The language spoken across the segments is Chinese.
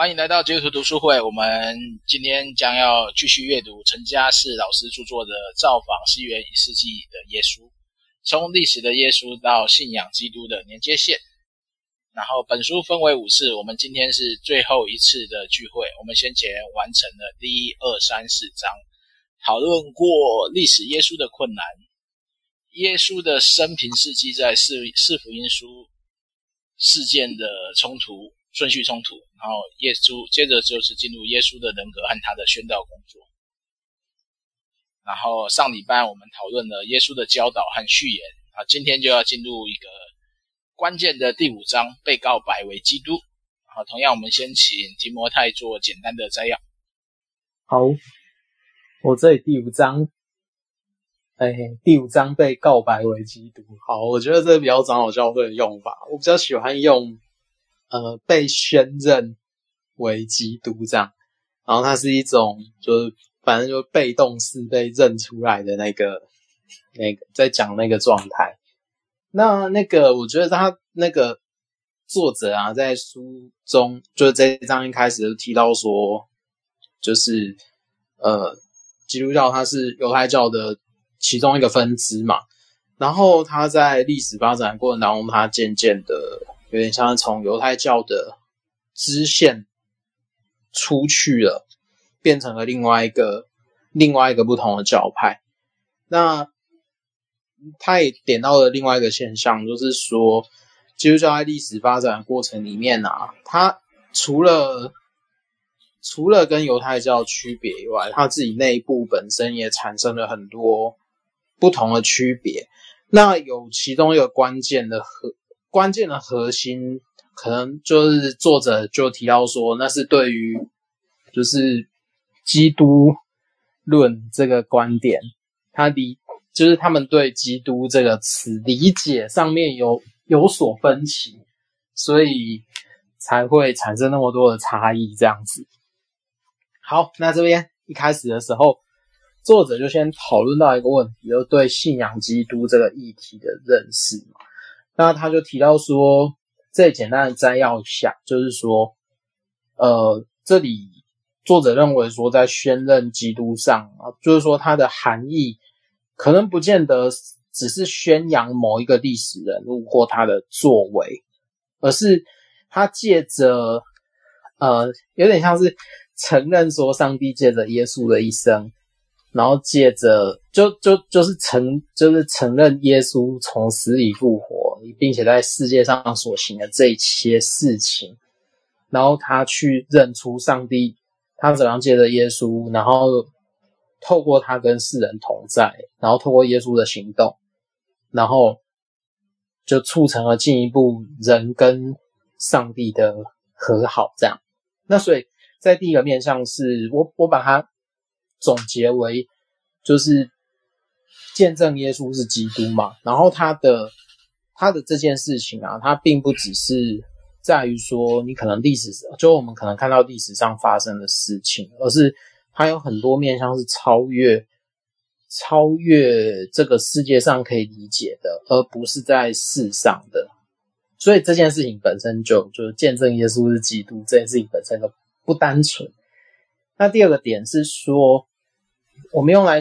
欢迎来到基督徒读书会。我们今天将要继续阅读陈嘉士老师著作的《造访西元一世纪的耶稣》，从历史的耶稣到信仰基督的连接线。然后本书分为五次，我们今天是最后一次的聚会。我们先前完成了第一、二、三、四章，讨论过历史耶稣的困难，耶稣的生平事迹在四四福音书事件的冲突。顺序冲突，然后耶稣接着就是进入耶稣的人格和他的宣道工作。然后上礼拜我们讨论了耶稣的教导和序言，啊，今天就要进入一个关键的第五章，被告白为基督。好，同样我们先请提摩太做简单的摘要。好，我这里第五章，哎，第五章被告白为基督。好，我觉得这个比较长老教会的用法，我比较喜欢用。呃，被宣认为基督这样，然后它是一种，就是反正就被动式被认出来的那个，那个在讲那个状态。那那个，我觉得他那个作者啊，在书中就是这一章一开始就提到说，就是呃，基督教它是犹太教的其中一个分支嘛，然后它在历史发展过程当中，它渐渐的。有点像是从犹太教的支线出去了，变成了另外一个另外一个不同的教派。那他也点到了另外一个现象，就是说，基督教在历史发展过程里面啊，它除了除了跟犹太教区别以外，它自己内部本身也产生了很多不同的区别。那有其中一个关键的核。关键的核心，可能就是作者就提到说，那是对于就是基督论这个观点，他理就是他们对基督这个词理解上面有有所分歧，所以才会产生那么多的差异这样子。好，那这边一开始的时候，作者就先讨论到一个问题，就对信仰基督这个议题的认识嘛。那他就提到说，最简单的摘要一下，就是说，呃，这里作者认为说，在宣认基督上啊，就是说它的含义可能不见得只是宣扬某一个历史人物或他的作为，而是他借着，呃，有点像是承认说，上帝借着耶稣的一生。然后借着就就就是承就是承认耶稣从死里复活，并且在世界上所行的这一切事情，然后他去认出上帝，他怎样借着耶稣，然后透过他跟世人同在，然后透过耶稣的行动，然后就促成了进一步人跟上帝的和好。这样，那所以在第一个面向是我我把它。总结为，就是见证耶稣是基督嘛，然后他的他的这件事情啊，他并不只是在于说你可能历史上，就我们可能看到历史上发生的事情，而是他有很多面向是超越超越这个世界上可以理解的，而不是在世上的。所以这件事情本身就就见证耶稣是基督这件事情本身就不单纯。那第二个点是说。我们用来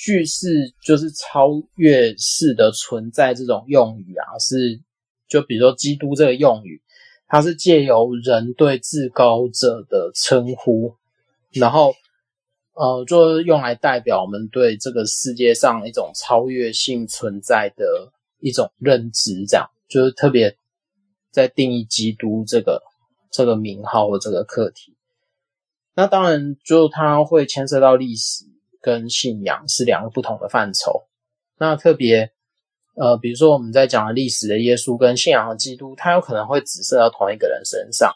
叙叙事，就是超越式的存在这种用语啊，是就比如说基督这个用语，它是借由人对至高者的称呼，然后呃，就用来代表我们对这个世界上一种超越性存在的一种认知，这样就是特别在定义基督这个这个名号的这个课题。那当然，就它会牵涉到历史跟信仰是两个不同的范畴。那特别，呃，比如说我们在讲的历史的耶稣跟信仰的基督，它有可能会指涉到同一个人身上。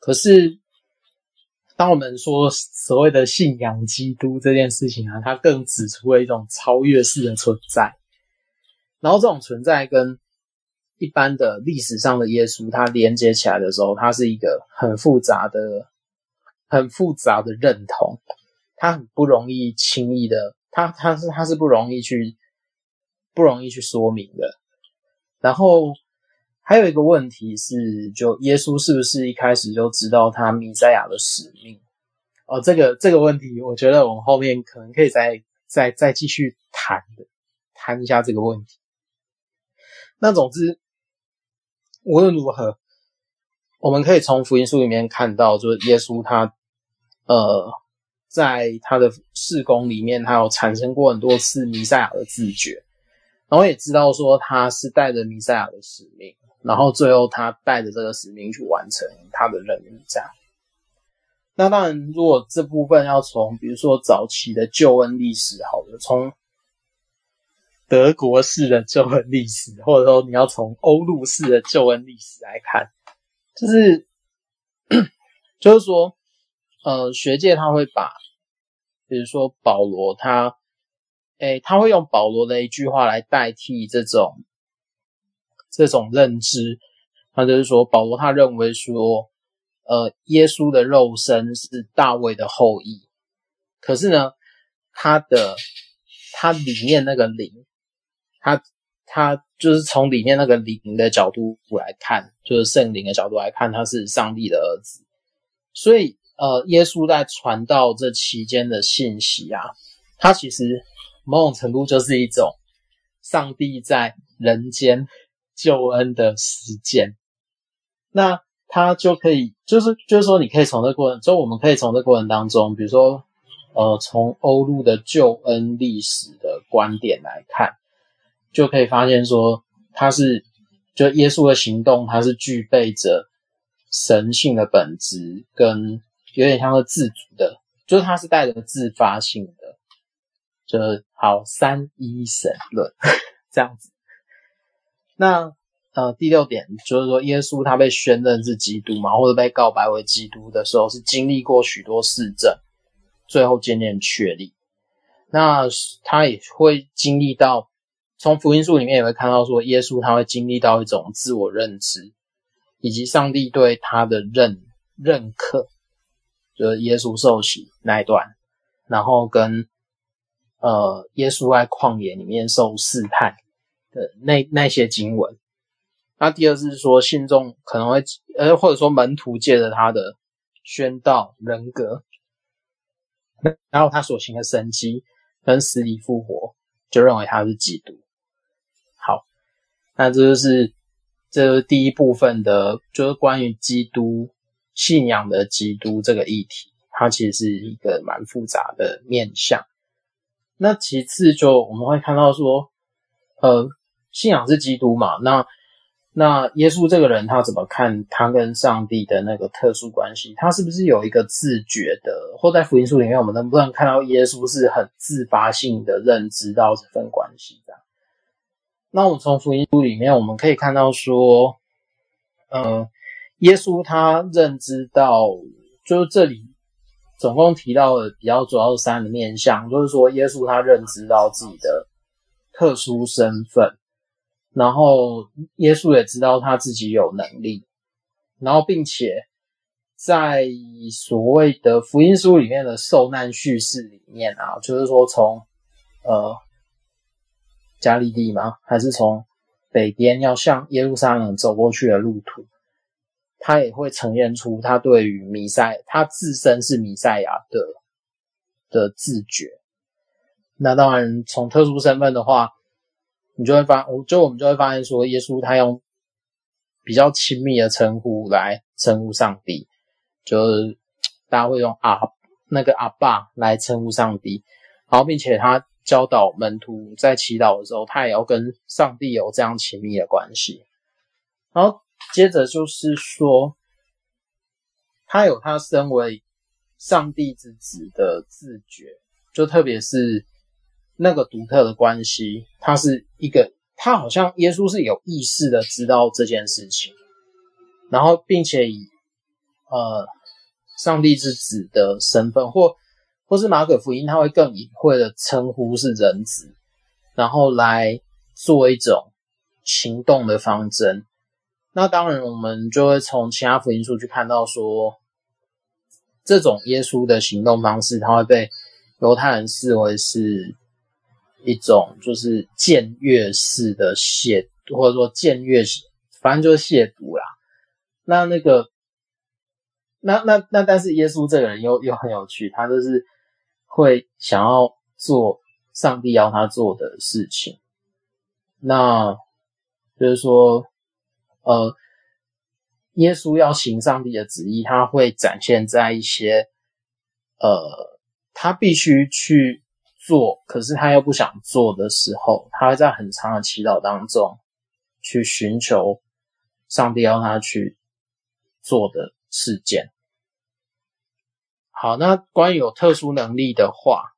可是，当我们说所谓的信仰基督这件事情啊，它更指出了一种超越式的存在。然后这种存在跟一般的历史上的耶稣，它连接起来的时候，它是一个很复杂的。很复杂的认同，他很不容易轻易的，他他是他是不容易去不容易去说明的。然后还有一个问题是，就耶稣是不是一开始就知道他弥赛亚的使命？哦，这个这个问题，我觉得我们后面可能可以再再再继续谈的，谈一下这个问题。那总之，无论如何，我们可以从福音书里面看到，就是耶稣他呃，在他的事工里面，他有产生过很多次弥赛亚的自觉，然后也知道说他是带着弥赛亚的使命，然后最后他带着这个使命去完成他的任务，这样。那当然，如果这部分要从比如说早期的救恩历史，好的，从德国式的救恩历史，或者说你要从欧陆式的救恩历史来看，就是就是说，呃，学界他会把，比如说保罗他，诶，他会用保罗的一句话来代替这种这种认知，那就是说，保罗他认为说。呃，耶稣的肉身是大卫的后裔，可是呢，他的他里面那个灵，他他就是从里面那个灵的角度来看，就是圣灵的角度来看，他是上帝的儿子。所以，呃，耶稣在传道这期间的信息啊，他其实某种程度就是一种上帝在人间救恩的实践。那。他就可以，就是就是说，你可以从这过程，就我们可以从这过程当中，比如说，呃，从欧陆的救恩历史的观点来看，就可以发现说，他是就耶稣的行动，他是具备着神性的本质，跟有点像是自主的，就是他是带着自发性的，就是好三一神论 这样子，那。呃，第六点就是说，耶稣他被宣认是基督嘛，或者被告白为基督的时候，是经历过许多试证，最后渐渐确立。那他也会经历到，从福音书里面也会看到说，耶稣他会经历到一种自我认知，以及上帝对他的认认可，就是耶稣受洗那一段，然后跟呃耶稣在旷野里面受试探的那那些经文。那第二是说，信众可能会，呃，或者说门徒借着他的宣道人格，然后他所行的神迹跟死里复活，就认为他是基督。好，那这就是这是第一部分的，就是关于基督信仰的基督这个议题，它其实是一个蛮复杂的面向。那其次就我们会看到说，呃，信仰是基督嘛，那。那耶稣这个人，他怎么看他跟上帝的那个特殊关系？他是不是有一个自觉的？或在福音书里面，我们能不能看到耶稣是很自发性的认知到这份关系的？那我们从福音书里面，我们可以看到说，呃，耶稣他认知到，就是这里总共提到的比较主要三个面向，就是说耶稣他认知到自己的特殊身份。然后耶稣也知道他自己有能力，然后并且在所谓的福音书里面的受难叙事里面啊，就是说从呃加利利吗？还是从北边要向耶路撒冷走过去的路途，他也会呈现出他对于弥赛，他自身是弥赛亚的的自觉。那当然，从特殊身份的话。你就会发，我就我们就会发现说，耶稣他用比较亲密的称呼来称呼上帝，就是大家会用阿那个阿爸来称呼上帝，然后并且他教导门徒在祈祷的时候，他也要跟上帝有这样亲密的关系。然后接着就是说，他有他身为上帝之子的自觉，就特别是。那个独特的关系，他是一个，他好像耶稣是有意识的知道这件事情，然后并且以呃上帝之子的身份，或或是马可福音，他会更隐晦的称呼是人子，然后来做一种行动的方针。那当然，我们就会从其他福音书去看到说，这种耶稣的行动方式，他会被犹太人视为是。一种就是僭越式的写，或者说僭越反正就是亵渎啦。那那个，那那那，但是耶稣这个人又又很有趣，他就是会想要做上帝要他做的事情。那就是说，呃，耶稣要行上帝的旨意，他会展现在一些，呃，他必须去做，可是他又不想做的时候，他会在很长的祈祷当中去寻求上帝要他去做的事件。好，那关于有特殊能力的话，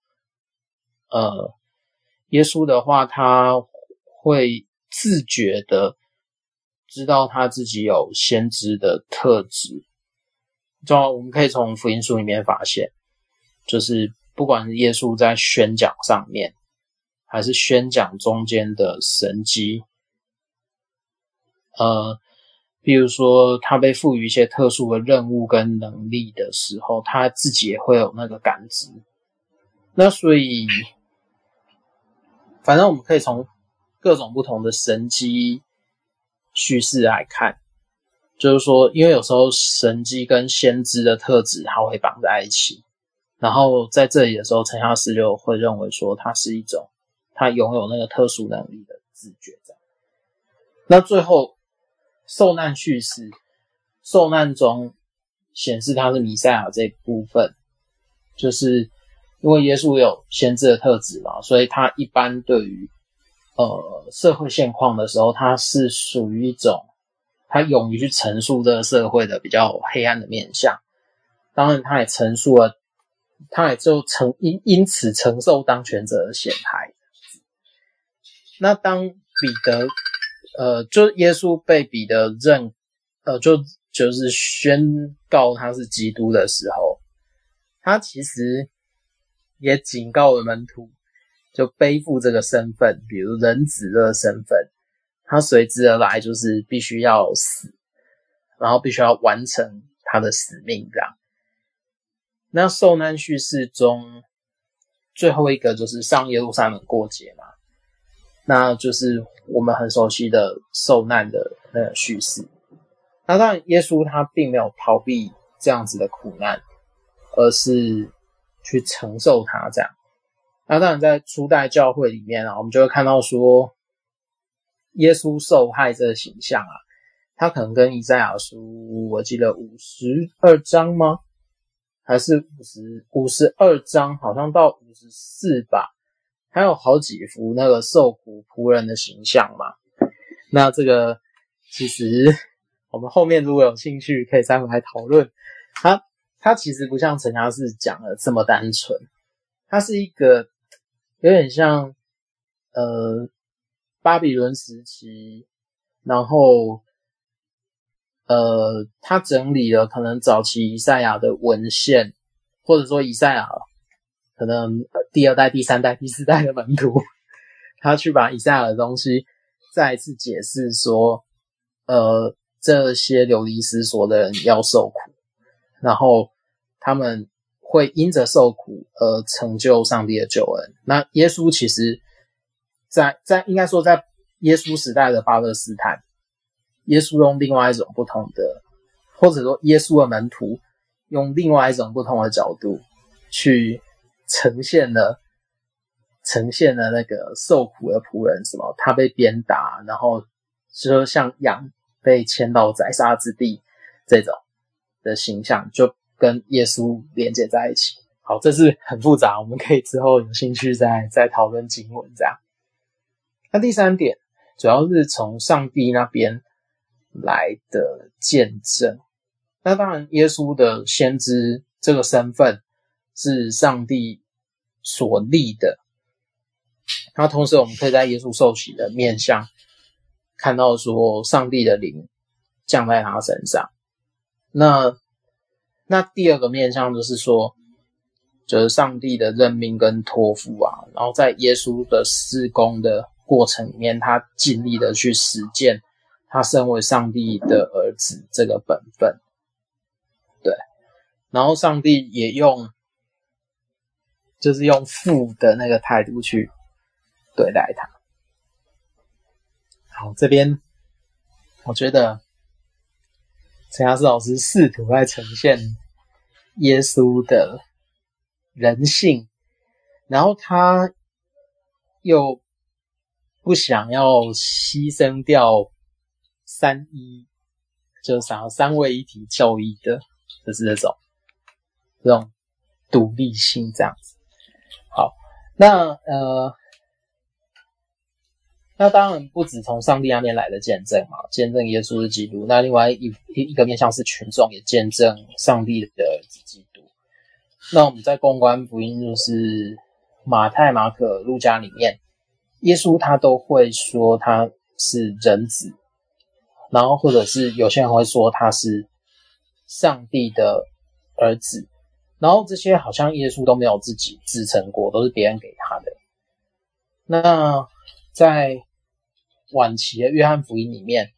呃，耶稣的话，他会自觉的知道他自己有先知的特质。就我们可以从福音书里面发现，就是不管是耶稣在宣讲上面，还是宣讲中间的神迹，呃。比如说，他被赋予一些特殊的任务跟能力的时候，他自己也会有那个感知。那所以，反正我们可以从各种不同的神迹叙事来看，就是说，因为有时候神迹跟先知的特质，它会绑在一起。然后在这里的时候，陈夏师就会认为说，它是一种他拥有那个特殊能力的自觉在。那最后。受难叙事，受难中显示他是弥赛亚这部分，就是因为耶稣有先知的特质嘛，所以他一般对于呃社会现况的时候，他是属于一种他勇于去陈述这个社会的比较黑暗的面相。当然，他也陈述了，他也就承因因此承受当权者的陷害。那当彼得。呃，就耶稣被彼得认，呃，就就是宣告他是基督的时候，他其实也警告了门徒，就背负这个身份，比如人子的身份，他随之而来就是必须要死，然后必须要完成他的使命这样。那受难叙事中最后一个就是上耶路撒冷过节嘛，那就是。我们很熟悉的受难的那个叙事，那当然，耶稣他并没有逃避这样子的苦难，而是去承受它。这样，那当然，在初代教会里面啊，我们就会看到说，耶稣受害这个形象啊，他可能跟以赛亚书，我记得五十二章吗？还是五十五十二章？好像到五十四吧。还有好几幅那个受苦仆人的形象嘛，那这个其实我们后面如果有兴趣，可以再回来讨论。它它其实不像陈家是讲的这么单纯，它是一个有点像呃巴比伦时期，然后呃他整理了可能早期以赛亚的文献，或者说以赛亚。可能第二代、第三代、第四代的门徒，他去把以赛亚的东西再次解释说，呃，这些流离失所的人要受苦，然后他们会因着受苦而成就上帝的救恩。那耶稣其实在，在应该说在耶稣时代的巴勒斯坦，耶稣用另外一种不同的，或者说耶稣的门徒用另外一种不同的角度去。呈现了，呈现了那个受苦的仆人，什么他被鞭打，然后就像羊被牵到宰杀之地这种的形象，就跟耶稣连接在一起。好，这是很复杂，我们可以之后有兴趣再再讨论经文这样。那第三点，主要是从上帝那边来的见证。那当然，耶稣的先知这个身份。是上帝所立的，那同时我们可以在耶稣受洗的面向看到说，上帝的灵降在他身上。那那第二个面向就是说，就是上帝的任命跟托付啊，然后在耶稣的事工的过程里面，他尽力的去实践他身为上帝的儿子这个本分。对，然后上帝也用。就是用父的那个态度去对待他。好，这边我觉得陈亚斯老师试图在呈现耶稣的人性，然后他又不想要牺牲掉三一，就是想要三位一体教义的，就是这种这种独立性这样子。好，那呃。那当然不止从上帝那边来的见证嘛，见证耶稣是基督。那另外一一一个面向是群众也见证上帝的基督。那我们在公关福音就是马太、马可、路加里面，耶稣他都会说他是人子，然后或者是有些人会说他是上帝的儿子，然后这些好像耶稣都没有自己自称过，都是别人给他的。那在晚期的约翰福音里面，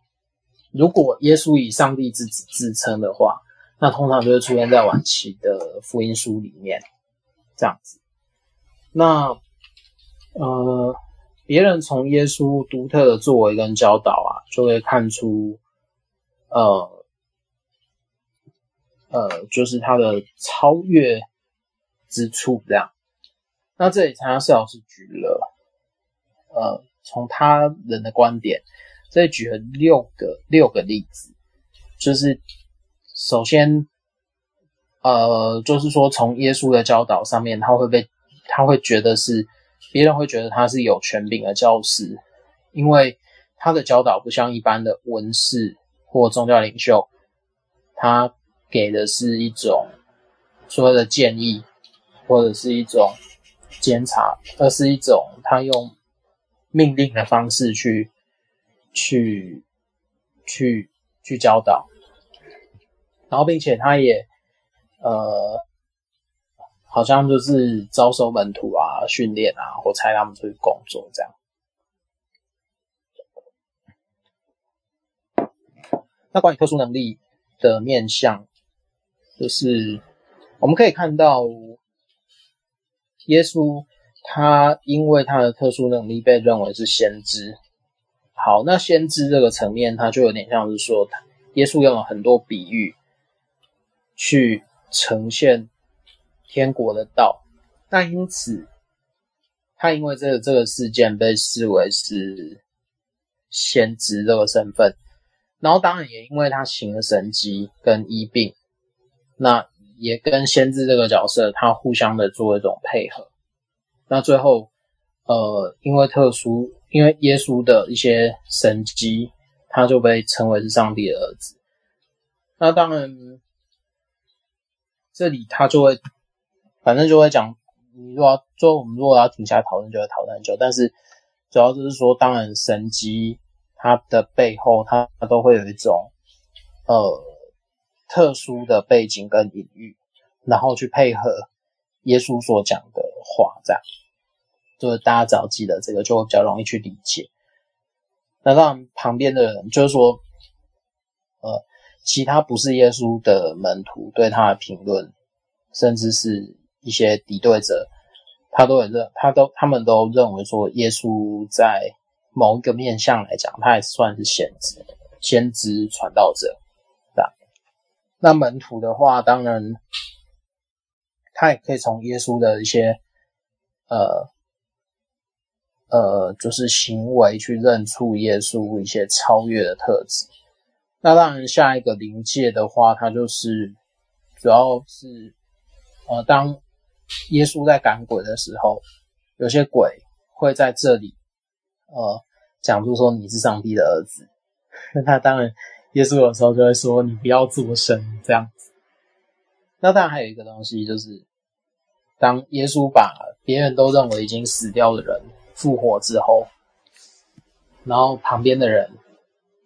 如果耶稣以上帝之子自称的话，那通常就会出现在晚期的福音书里面，这样子。那呃，别人从耶稣独特的作为跟教导啊，就会看出，呃呃，就是他的超越之处这样。那这里常常是老师举了。呃，从他人的观点，这里举了六个六个例子，就是首先，呃，就是说从耶稣的教导上面，他会被他会觉得是别人会觉得他是有权柄的教师，因为他的教导不像一般的文士或宗教领袖，他给的是一种所谓的建议或者是一种监察，而是一种他用。命令的方式去，去，去，去教导，然后并且他也，呃，好像就是招收门徒啊、训练啊，或差他们出去工作这样。那关于特殊能力的面向，就是我们可以看到耶稣。他因为他的特殊能力被认为是先知。好，那先知这个层面，他就有点像是说，耶稣用了很多比喻去呈现天国的道。那因此，他因为这个这个事件被视为是先知这个身份，然后当然也因为他行了神迹跟医病，那也跟先知这个角色他互相的做一种配合。那最后，呃，因为特殊，因为耶稣的一些神迹，他就被称为是上帝的儿子。那当然，这里他就会，反正就会讲，你如果要做，我们如果要停下来讨论，就会讨论很久。但是主要就是说，当然神迹它的背后，它它都会有一种呃特殊的背景跟隐喻，然后去配合耶稣所讲的话，这样，就是大家只要记得这个，就会比较容易去理解。那当然，旁边的人就是说，呃，其他不是耶稣的门徒对他的评论，甚至是一些敌对者，他都会认，他都他们都认为说，耶稣在某一个面向来讲，他也算是先知、先知传道者，对？那门徒的话，当然。他也可以从耶稣的一些，呃，呃，就是行为去认出耶稣一些超越的特质。那当然，下一个临界的话，他就是主要是，呃，当耶稣在赶鬼的时候，有些鬼会在这里，呃，讲出说你是上帝的儿子。那当然，耶稣有时候就会说你不要作声这样。那当然还有一个东西就是。当耶稣把别人都认为已经死掉的人复活之后，然后旁边的人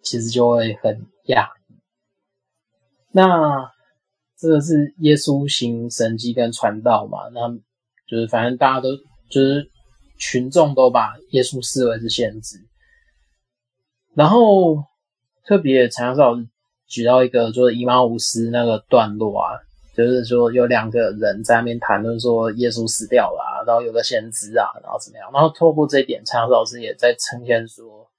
其实就会很讶异。那这个是耶稣行神迹跟传道嘛？那就是反正大家都就是群众都把耶稣视为是先知。然后特别陈老师举到一个就是以马忤斯那个段落啊。就是说，有两个人在那边谈论说耶稣死掉了，然后有个先知啊，然后怎么样？然后透过这一点，蔡老师也在呈现说，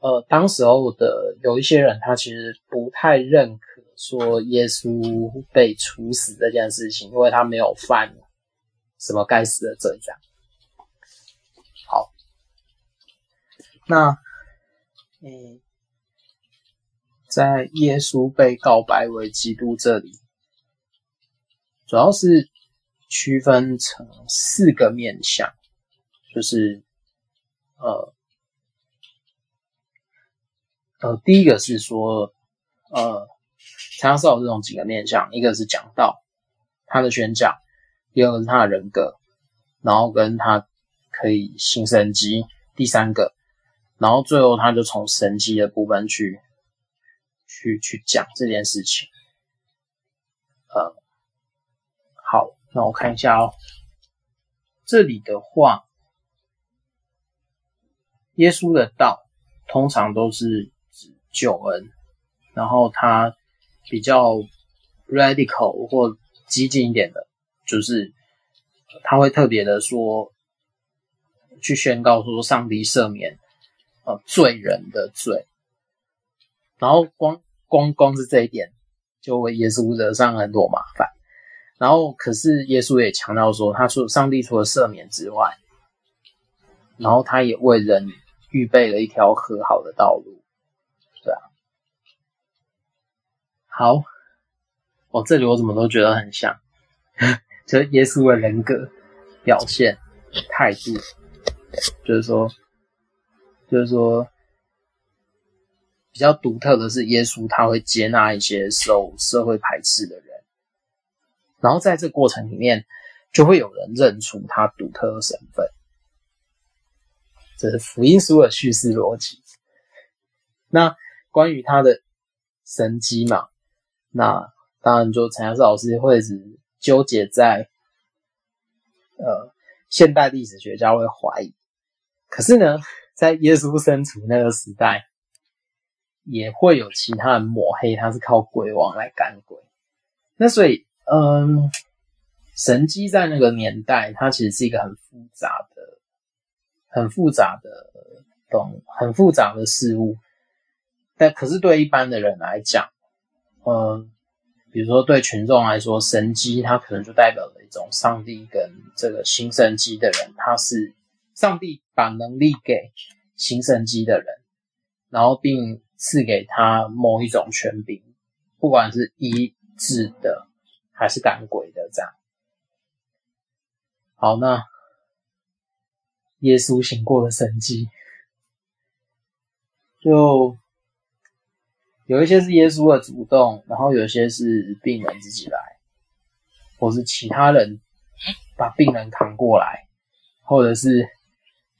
呃，当时候的有一些人，他其实不太认可说耶稣被处死这件事情，因为他没有犯什么该死的罪。这样，好，那，嗯，在耶稣被告白为基督这里，主要是区分成四个面向，就是，呃。呃，第一个是说，呃，他是有这种几个面向，一个是讲道，他的宣讲；第二个是他的人格，然后跟他可以新神机；第三个，然后最后他就从神机的部分去，去去讲这件事情。呃，好，那我看一下哦，这里的话，耶稣的道通常都是指。救恩，然后他比较 radical 或激进一点的，就是他会特别的说，去宣告说上帝赦免呃罪人的罪，然后光光光是这一点就为耶稣惹上很多麻烦，然后可是耶稣也强调说，他说上帝除了赦免之外，然后他也为人预备了一条和好的道路。对啊。好，哦，这里我怎么都觉得很像，就耶稣的人格表现态度，就是说，就是说，比较独特的是耶稣他会接纳一些受社会排斥的人，然后在这过程里面，就会有人认出他独特的身份，这是福音书的叙事逻辑。那关于他的神迹嘛？那当然，就陈阳老师会一直纠结在，呃，现代历史学家会怀疑，可是呢，在耶稣生存那个时代，也会有其他人抹黑他是靠鬼王来赶鬼。那所以，嗯，神机在那个年代，它其实是一个很复杂的、很复杂的东、很复杂的事物。但可是对一般的人来讲，嗯，比如说对群众来说，神机它可能就代表了一种上帝跟这个新神机的人，他是上帝把能力给新神机的人，然后并赐给他某一种权柄，不管是医治的还是赶鬼的这样。好，那耶稣行过的神迹，就。有一些是耶稣的主动，然后有些是病人自己来，或是其他人把病人扛过来，或者是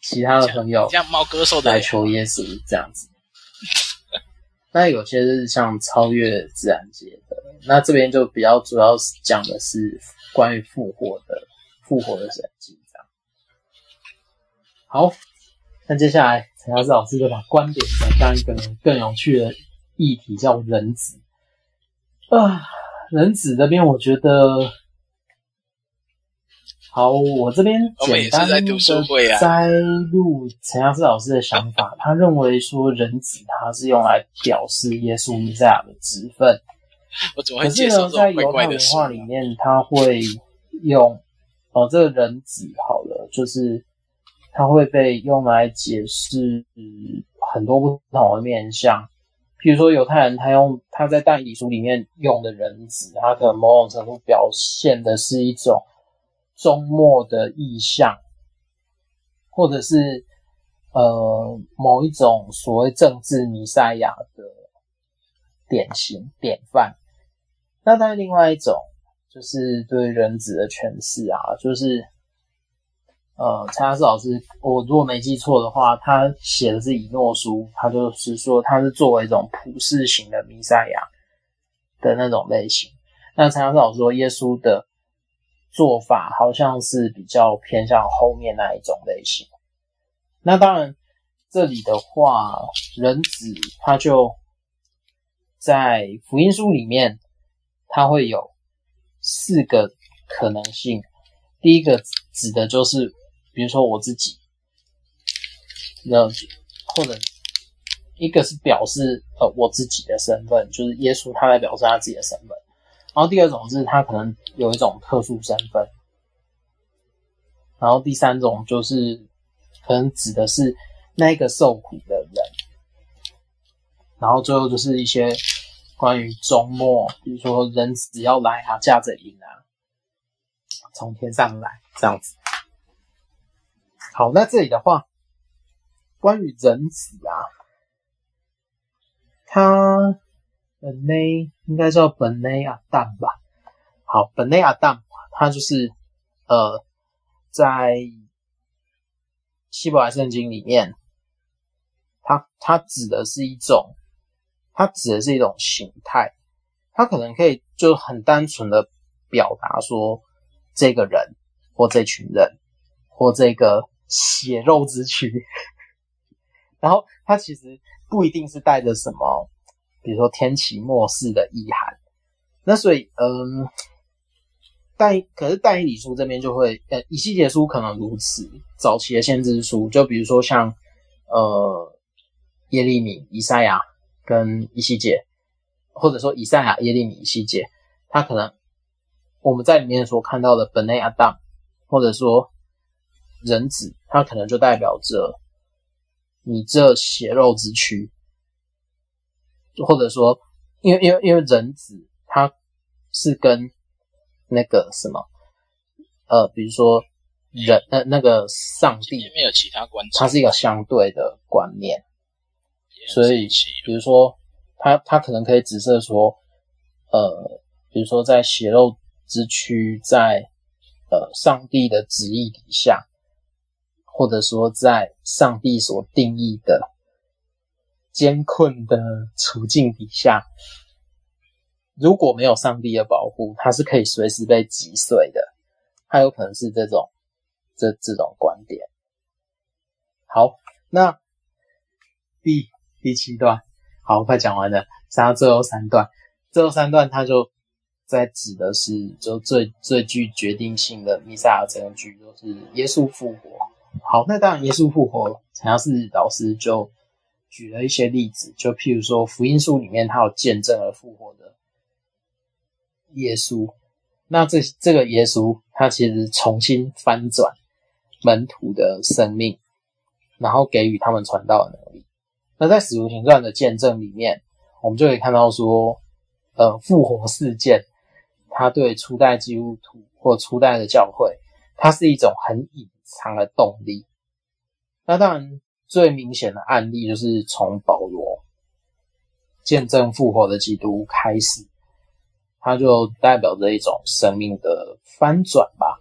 其他的朋友像猫哥说的来求耶稣这样子。那有些是像超越自然界的，那这边就比较主要是讲的是关于复活的复活的神迹这样。好，那接下来陈老师老师就把观点转向一个更有趣的。议题叫人子啊，人子这边我觉得好，我这边简单的摘录陈阳志老师的想法，他认为说人子他是用来表示耶稣弥赛亚的职分，可是呢，在犹太文化里面，他会用哦，这个人子好了，就是他会被用来解释很多不同的面相。比如说，犹太人他用他在但以理书里面用的人子，他可能某种程度表现的是一种终末的意象，或者是呃某一种所谓政治弥赛亚的典型典范。那当然，另外一种就是对人子的诠释啊，就是。呃，蔡亚斯老师，我如果没记错的话，他写的是以诺书，他就是说他是作为一种普世型的弥赛亚的那种类型。那蔡亚斯老师说，耶稣的做法好像是比较偏向后面那一种类型。那当然，这里的话，人子他就在福音书里面，他会有四个可能性。第一个指的就是。比如说我自己，那或者一个是表示呃我自己的身份，就是耶稣他在表示他自己的身份。然后第二种是他可能有一种特殊身份。然后第三种就是可能指的是那个受苦的人。然后最后就是一些关于终末，比如说人子要来啊，驾着云啊，从天上来这样子。好，那这里的话，关于人子啊，他本内应该叫本内亚当吧？好，本内亚当，他就是呃，在希伯来圣经里面，他他指的是一种，他指的是一种形态，他可能可以就很单纯的表达说，这个人或这群人或这个。血肉之躯，然后它其实不一定是带着什么，比如说天启末世的意涵。那所以，嗯，但可是但以理书这边就会，呃，以西结书可能如此，早期的先知书，就比如说像呃耶利米、以赛亚跟以西结，或者说以赛亚、耶利米、以西结，他可能我们在里面所看到的本内亚当，或者说。人子，他可能就代表着你这血肉之躯，或者说，因为因为因为人子他是跟那个什么，呃，比如说人呃那个上帝没有其他观，它是一个相对的观念，所以比如说他他可能可以指涉说，呃，比如说在血肉之躯在呃上帝的旨意底下。或者说，在上帝所定义的艰困的处境底下，如果没有上帝的保护，他是可以随时被击碎的。他有可能是这种这这种观点。好，那第第七段，好，快讲完了，剩下最后三段。最后三段，他就在指的是，就最最具决定性的弥赛亚证据，就是耶稣复活。好，那当然，耶稣复活，陈老师老师就举了一些例子，就譬如说福音书里面，他有见证而复活的耶稣。那这这个耶稣，他其实重新翻转门徒的生命，然后给予他们传道的能力。那在使徒行传的见证里面，我们就可以看到说，呃，复活事件，他对初代基督徒或初代的教会，它是一种很隐藏的动力。那当然，最明显的案例就是从保罗见证复活的基督开始，它就代表着一种生命的翻转吧。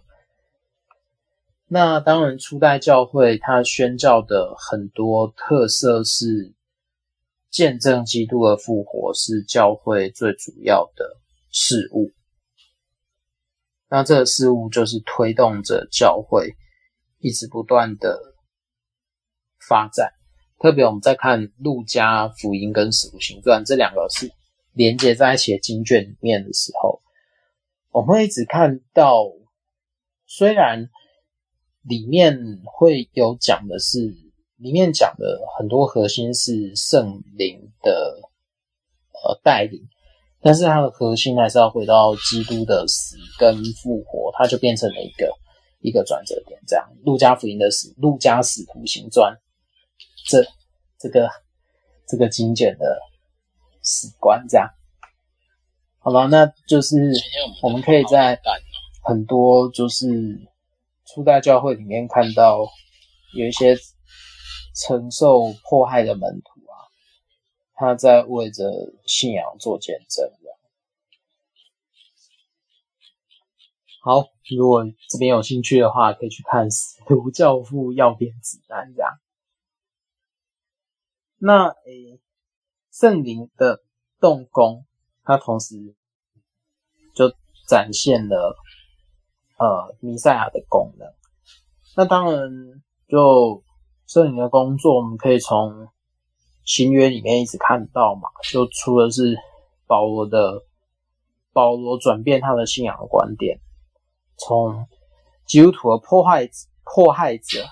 那当然，初代教会它宣教的很多特色是见证基督的复活是教会最主要的事物。那这个事物就是推动着教会。一直不断的发展，特别我们在看路加福音跟使徒行传这两个是连接在一起的经卷里面的时候，我们会一直看到，虽然里面会有讲的是，里面讲的很多核心是圣灵的呃带领，但是它的核心还是要回到基督的死跟复活，它就变成了一个。一个转折点，这样。路加福音的死，路加使徒行传，这这个这个精简的史观，这样。好了，那就是我们可以在很多就是初代教会里面看到有一些承受迫害的门徒啊，他在为着信仰做见证。好，如果这边有兴趣的话，可以去看《使徒教父要点指南》这样。那诶，圣灵的动工，它同时就展现了呃弥赛亚的功能。那当然，就圣灵的工作，我们可以从新约里面一直看到嘛。就除了是保罗的保罗转变他的信仰的观点。从基督徒的迫害迫害者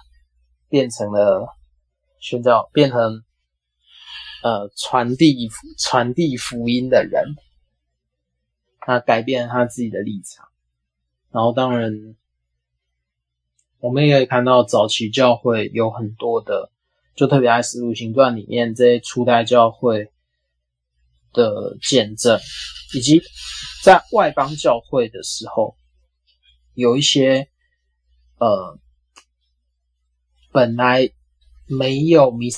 变成了宣教，变成呃传递传递福音的人，他改变他自己的立场。然后当然，我们也可以看到早期教会有很多的，就特别在《使徒行传》里面这些初代教会的见证，以及在外邦教会的时候，有一些呃本来没有弥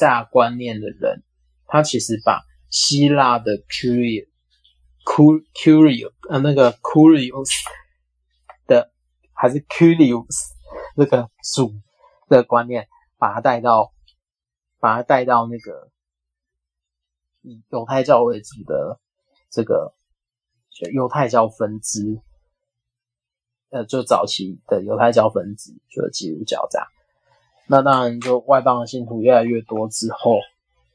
赛亚观念的人，他其实把希腊的 curio cur curio 呃那个 curios 的还是 curios 那个主的观念，把它带到把它带到那个以犹太教为主的这个犹太教分支，呃，就早期的犹太教分支就是基督教这样。那当然，就外邦的信徒越来越多之后，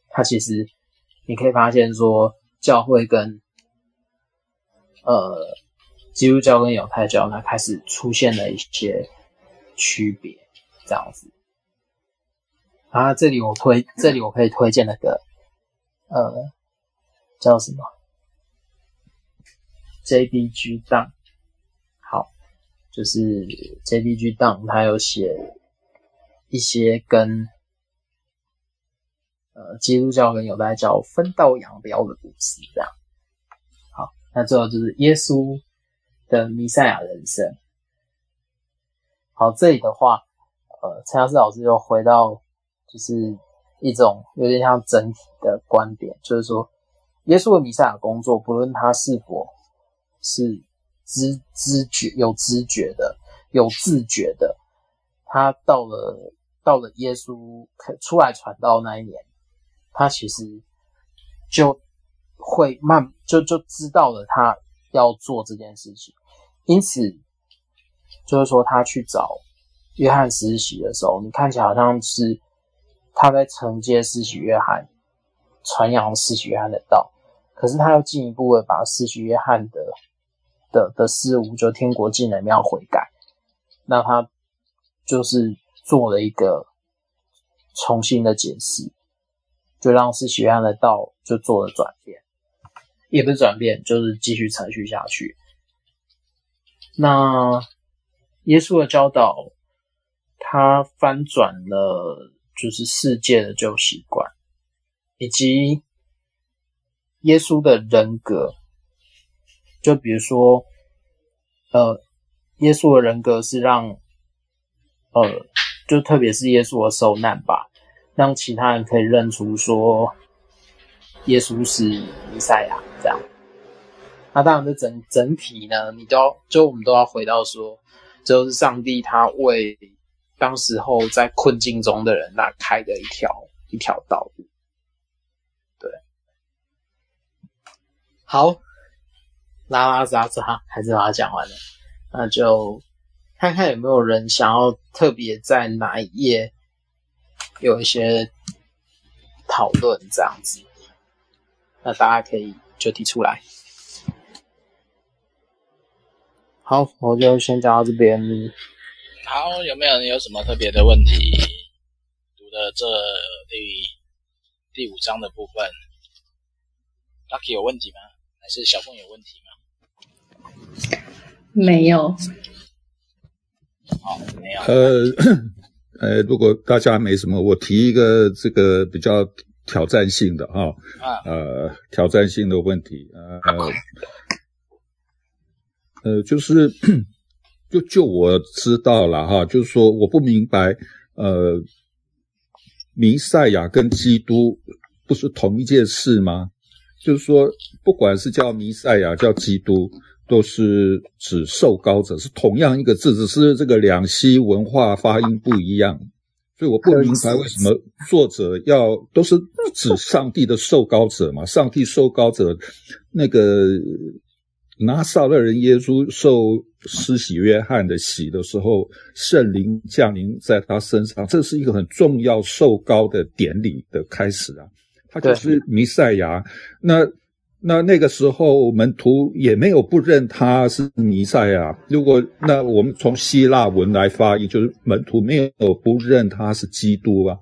他其实你可以发现说，教会跟呃基督教跟犹太教，它开始出现了一些区别，这样子。啊，这里我推，这里我可以推荐那个呃叫什么 JBG 档好，就是 JBG Dun，他有写。一些跟呃基督教跟犹太教分道扬镳的故事，这样。好，那最后就是耶稣的弥赛亚人生。好，这里的话，呃，陈老师老师又回到就是一种有点像整体的观点，就是说，耶稣的弥赛亚工作，不论他是否是知知觉有知觉的、有自觉的，他到了。到了耶稣出来传道那一年，他其实就会慢就就知道了他要做这件事情，因此就是说他去找约翰实习的时候，你看起来好像是他在承接施洗约翰传扬施洗约翰的道，可是他又进一步的把施洗约翰的的的事物，就天国进人要悔改，那他就是。做了一个重新的解释，就让施洗约翰的道就做了转变，也不是转变，就是继续承续下去。那耶稣的教导，他翻转了就是世界的旧习惯，以及耶稣的人格。就比如说，呃，耶稣的人格是让，呃。就特别是耶稣的受难吧，让其他人可以认出说耶稣是弥赛亚这样。那当然，这整整体呢，你都要就我们都要回到说，就是上帝他为当时候在困境中的人那开的一条一条道路。对，好，拉拉杂杂还是把它讲完了，那就。看看有没有人想要特别在哪一页有一些讨论这样子，那大家可以就提出来。好，我就先讲到这边。好，有没有人有什么特别的问题？读的这第第五章的部分，Lucky 有问题吗？还是小凤有问题吗？没有。好，没有。呃，呃，如果大家没什么，我提一个这个比较挑战性的哈，啊，呃，挑战性的问题，呃，呃，就是 就就我知道了哈，就是说我不明白，呃，弥赛亚跟基督不是同一件事吗？就是说，不管是叫弥赛亚，叫基督。都是指受膏者，是同样一个字，只是这个两栖文化发音不一样，所以我不明白为什么作者要都是指上帝的受膏者嘛？上帝受膏者，那个拿撒勒人耶稣受施洗约翰的洗的时候，圣灵降临在他身上，这是一个很重要受膏的典礼的开始啊，他就是弥赛亚，那。那那个时候门徒也没有不认他是弥赛亚。如果那我们从希腊文来发音，就是门徒没有不认他是基督啊。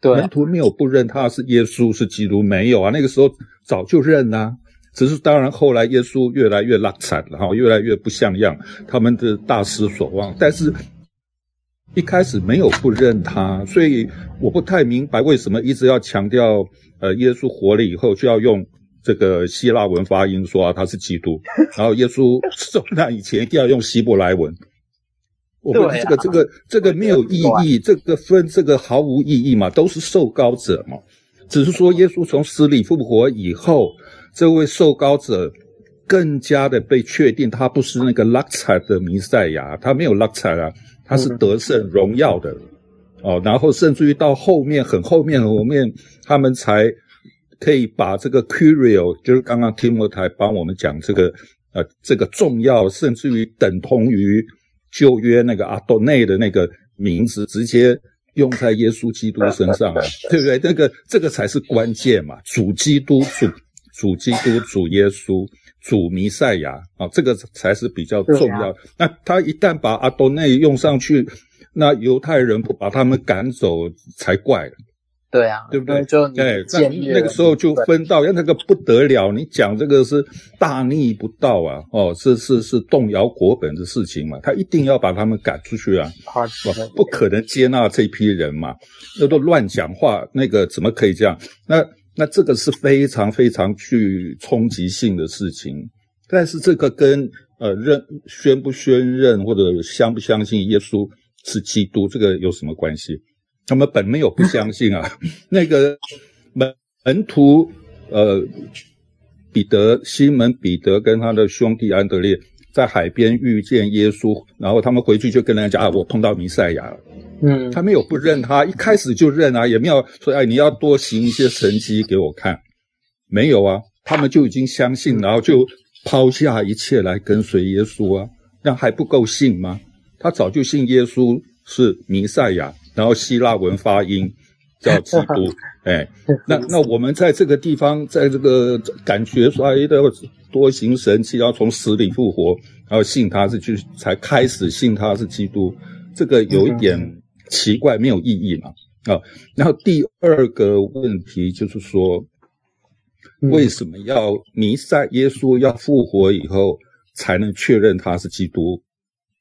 对，门徒没有不认他是耶稣是基督，没有啊，那个时候早就认啦、啊。只是当然后来耶稣越来越落惨了哈，越来越不像样，他们的大失所望。但是一开始没有不认他，所以我不太明白为什么一直要强调，呃，耶稣活了以后就要用这个希腊文发音说啊他是基督，然后耶稣受难以前一定要用希伯来文。我这个、啊、这个这个没有意义，这个分这个毫无意义嘛，都是受膏者嘛。只是说耶稣从死里复活以后，这位受膏者更加的被确定，他不是那个拉彩的弥赛亚，他没有拉彩啊，他是得胜荣耀的哦。然后甚至于到后面很后面后面，他们才可以把这个 curio，就是刚刚提摩太帮我们讲这个呃这个重要，甚至于等同于。旧约那个阿多内的那个名字直接用在耶稣基督身上啊，对不对？那个这个才是关键嘛，主基督、主主基督、主耶稣、主弥赛亚啊，这个才是比较重要。啊、那他一旦把阿多内用上去，那犹太人不把他们赶走才怪了。对啊，对不对？就对，那那个时候就分道，要那个不得了。你讲这个是大逆不道啊！哦，是是是动摇国本的事情嘛？他一定要把他们赶出去啊！不不可能接纳这批人嘛？那都乱讲话，那个怎么可以这样？那那这个是非常非常具冲击性的事情。但是这个跟呃认宣不宣认或者相不相信耶稣是基督，这个有什么关系？他们本没有不相信啊，那个门门徒，呃，彼得、西门彼得跟他的兄弟安德烈在海边遇见耶稣，然后他们回去就跟人家讲啊，我碰到弥赛亚了。嗯，他没有不认他，一开始就认啊，也没有说哎，你要多行一些神迹给我看，没有啊，他们就已经相信，然后就抛下一切来跟随耶稣啊，那还不够信吗？他早就信耶稣是弥赛亚。然后希腊文发音叫基督，哎，那那我们在这个地方，在这个感觉说，哎，要多行神迹，要从死里复活，然后信他是去才开始信他是基督，这个有一点奇怪，没有意义嘛，啊。然后第二个问题就是说，为什么要弥赛耶稣要复活以后才能确认他是基督，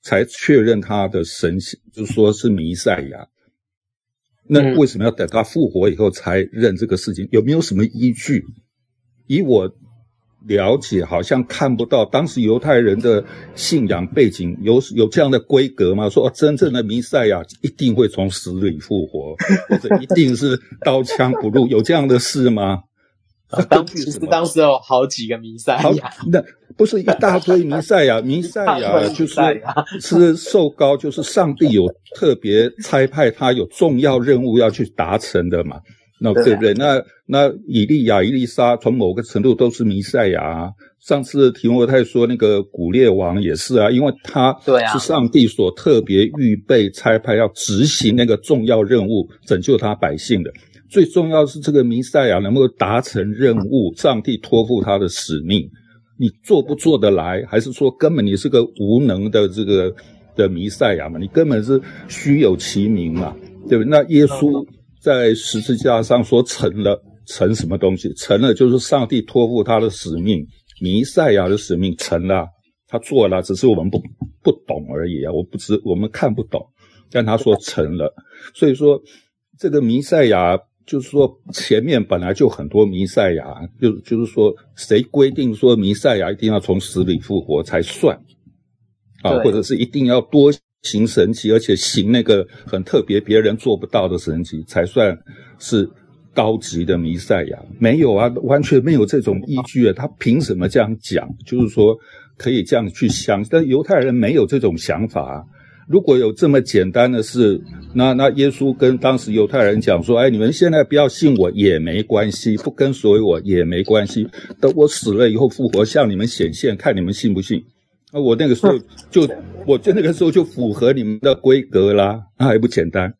才确认他的神性，就是说是弥赛亚？那为什么要等他复活以后才认这个事情？有没有什么依据？以我了解，好像看不到。当时犹太人的信仰背景有有这样的规格吗？说真正的弥赛亚一定会从死里复活，或者一定是刀枪不入，有这样的事吗？当其实当时有好几个弥赛亚，那不是一大堆弥赛亚，弥赛亚就是是受膏，就是上帝有特别差派他有重要任务要去达成的嘛，那对不对？那那以利亚、以利沙从某个程度都是弥赛亚啊。上次提摩太说那个古列王也是啊，因为他是上帝所特别预备差派要执行那个重要任务，拯救他百姓的。最重要的是这个弥赛亚能够达成任务，上帝托付他的使命，你做不做得来？还是说根本你是个无能的这个的弥赛亚嘛？你根本是虚有其名嘛？对不对？那耶稣在十字架上说成了，成什么东西？成了就是上帝托付他的使命，弥赛亚的使命成了，他做了，只是我们不不懂而已啊！我不知我们看不懂，但他说成了，所以说这个弥赛亚。就是说，前面本来就很多弥赛亚，就就是说，谁规定说弥赛亚一定要从死里复活才算啊？或者是一定要多行神奇，而且行那个很特别、别人做不到的神奇才算是高级的弥赛亚？没有啊，完全没有这种依据啊！他凭什么这样讲？就是说可以这样去想，但犹太人没有这种想法啊。如果有这么简单的事，那那耶稣跟当时犹太人讲说：“哎，你们现在不要信我也没关系，不跟随我也没关系。等我死了以后复活，向你们显现，看你们信不信。”那我那个时候就，我就那个时候就符合你们的规格啦，那还不简单？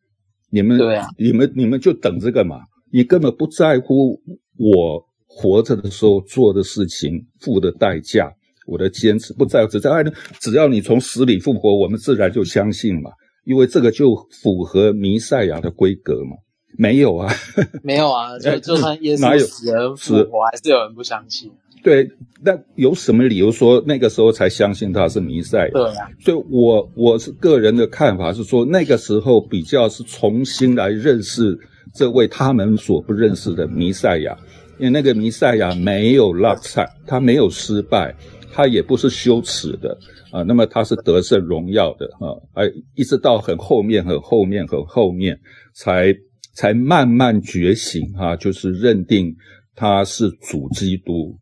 你们对啊，你们你们就等着干嘛，你根本不在乎我活着的时候做的事情，付的代价。我的坚持不在，只在爱，只要你从死里复活，我们自然就相信嘛，因为这个就符合弥赛亚的规格嘛。没有啊，没有啊，就就算耶稣死而复活，还是有人不相信。对，那有什么理由说那个时候才相信他是弥赛亚？对啊，所以我我是个人的看法是说，那个时候比较是重新来认识这位他们所不认识的弥赛亚，因为那个弥赛亚没有落赛，他没有失败，他也不是羞耻的啊，那么他是得胜荣耀的啊，而一直到很后面、很后面、很后面，才才慢慢觉醒啊，就是认定他是主基督。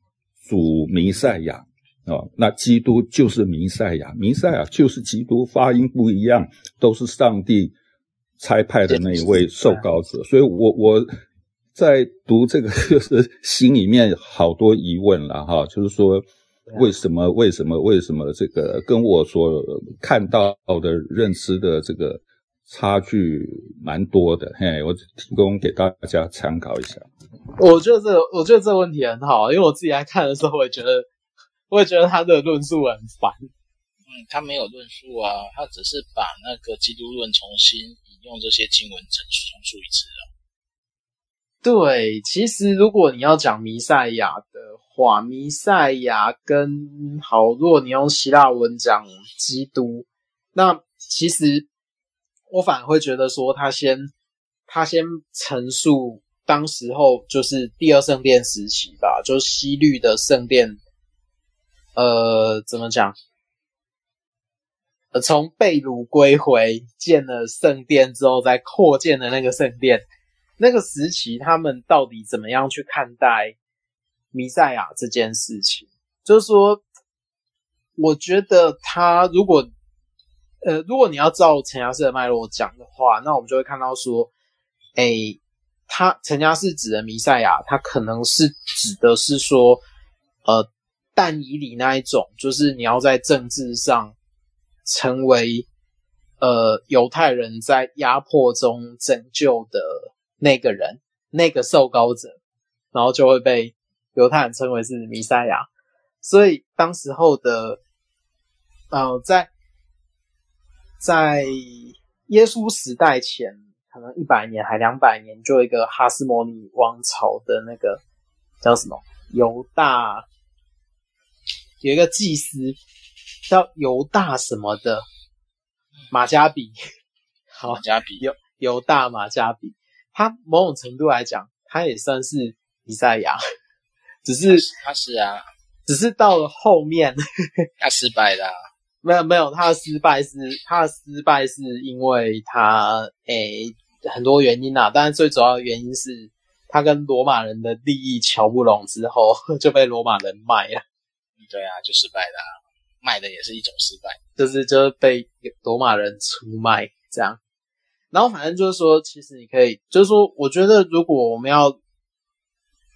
主弥赛亚啊，那基督就是弥赛亚，弥赛亚就是基督，发音不一样，都是上帝差派的那一位受膏者。所以我我在读这个，就是心里面好多疑问了哈，就是说为什么为什么为什么这个跟我所看到的认知的这个差距蛮多的？嘿，我提供给大家参考一下。我觉得这个，我觉得这个问题很好，因为我自己来看的时候，我也觉得，我也觉得他的论述很烦。嗯，他没有论述啊，他只是把那个基督论重新引用这些经文陈重述一次啊。对，其实如果你要讲弥赛亚的话，弥赛亚跟好，如果你用希腊文讲基督，那其实我反而会觉得说，他先他先陈述。当时候就是第二圣殿时期吧，就是西律的圣殿，呃，怎么讲？呃，从被掳归回建了圣殿之后，再扩建的那个圣殿，那个时期他们到底怎么样去看待弥赛亚这件事情？就是说，我觉得他如果，呃，如果你要照陈嘉诗的脉络讲的话，那我们就会看到说，诶。他陈嘉诗指的弥赛亚，他可能是指的是说，呃，但以理那一种，就是你要在政治上成为呃犹太人在压迫中拯救的那个人，那个受膏者，然后就会被犹太人称为是弥赛亚。所以当时候的，呃，在在耶稣时代前。可能一百年还两百年，就一个哈斯摩尼王朝的那个叫什么犹大，有一个祭司叫犹大什么的马加比，好，马加比犹犹大马加比，他某种程度来讲，他也算是弥赛亚，只是他是啊，只是到了后面 他失败了。没有没有，他的失败是他的失败是因为他诶很多原因啊，但是最主要的原因是他跟罗马人的利益瞧不拢之后 就被罗马人卖了。对啊，就失败了，卖的也是一种失败，就是就是被罗马人出卖这样。然后反正就是说，其实你可以就是说，我觉得如果我们要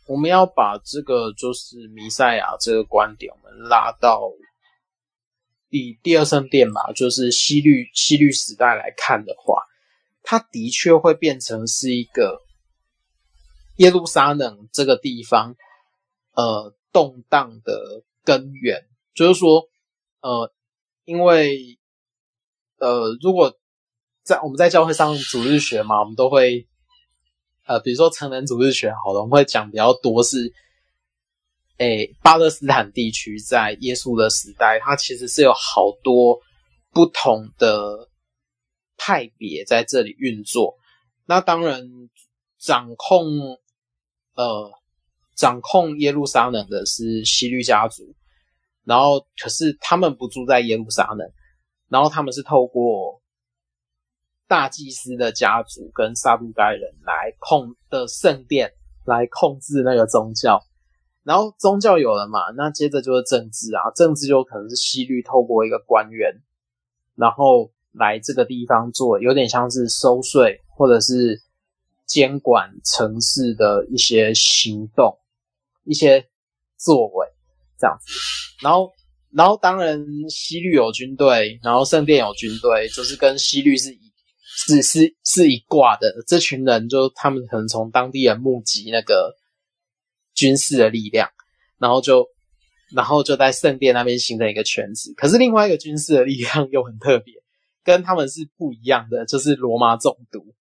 我们要把这个就是弥赛亚这个观点，我们拉到。以第二圣殿嘛，就是希律希律时代来看的话，它的确会变成是一个耶路撒冷这个地方呃动荡的根源。就是说，呃，因为呃，如果在我们在教会上主日学嘛，我们都会呃，比如说成人主日学，好了，我们会讲比较多是。诶，巴勒斯坦地区在耶稣的时代，它其实是有好多不同的派别在这里运作。那当然，掌控呃掌控耶路撒冷的是希律家族，然后可是他们不住在耶路撒冷，然后他们是透过大祭司的家族跟撒都该人来控的圣殿来控制那个宗教。然后宗教有了嘛，那接着就是政治啊，政治就可能是西律透过一个官员，然后来这个地方做，有点像是收税或者是监管城市的一些行动、一些作为这样子。然后，然后当然西律有军队，然后圣殿有军队，就是跟西律是一是是是一挂的。这群人就他们可能从当地人募集那个。军事的力量，然后就，然后就在圣殿那边形成一个圈子。可是另外一个军事的力量又很特别，跟他们是不一样的，就是罗马总督，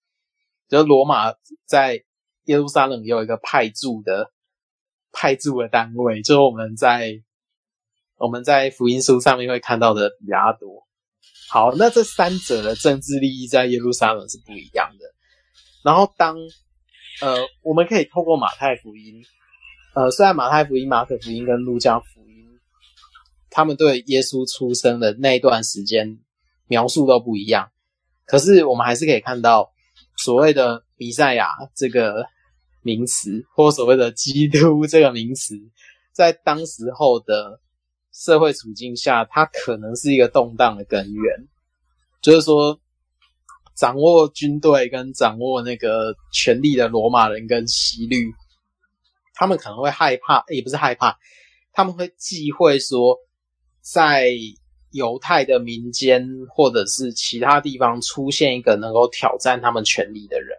就是罗马在耶路撒冷有一个派驻的派驻的单位，就是我们在我们在福音书上面会看到的比拉多。好，那这三者的政治利益在耶路撒冷是不一样的。然后当呃，我们可以透过马太福音，呃，虽然马太福音、马可福音跟路加福音，他们对耶稣出生的那一段时间描述都不一样，可是我们还是可以看到所谓的弥赛亚这个名词，或所谓的基督这个名词，在当时候的社会处境下，它可能是一个动荡的根源，就是说。掌握军队跟掌握那个权力的罗马人跟西律，他们可能会害怕，也不是害怕，他们会忌讳说，在犹太的民间或者是其他地方出现一个能够挑战他们权力的人，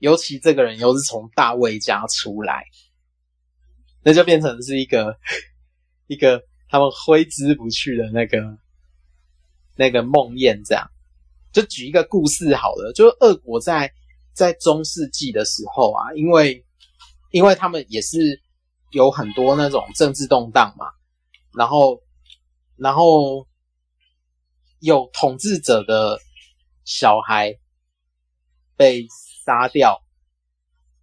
尤其这个人又是从大卫家出来，那就变成是一个 一个他们挥之不去的那个那个梦魇这样。就举一个故事好了，就是俄国在在中世纪的时候啊，因为因为他们也是有很多那种政治动荡嘛，然后然后有统治者的小孩被杀掉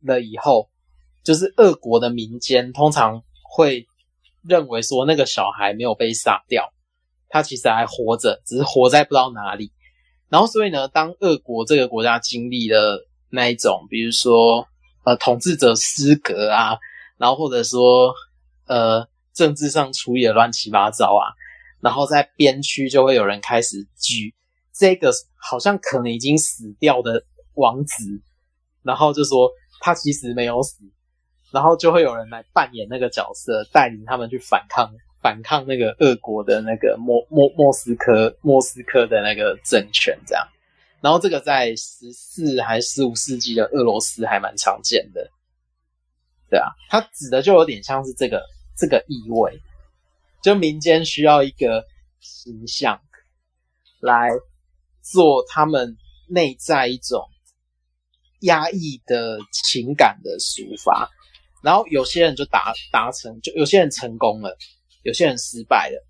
了以后，就是俄国的民间通常会认为说那个小孩没有被杀掉，他其实还活着，只是活在不知道哪里。然后，所以呢，当俄国这个国家经历了那一种，比如说，呃，统治者失格啊，然后或者说，呃，政治上处理的乱七八糟啊，然后在边区就会有人开始举这个好像可能已经死掉的王子，然后就说他其实没有死，然后就会有人来扮演那个角色，带领他们去反抗。反抗那个俄国的那个莫莫莫斯科莫斯科的那个政权，这样，然后这个在十四还是十五世纪的俄罗斯还蛮常见的，对啊，它指的就有点像是这个这个意味，就民间需要一个形象来做他们内在一种压抑的情感的抒发，然后有些人就达达成，就有些人成功了。有些人失败了，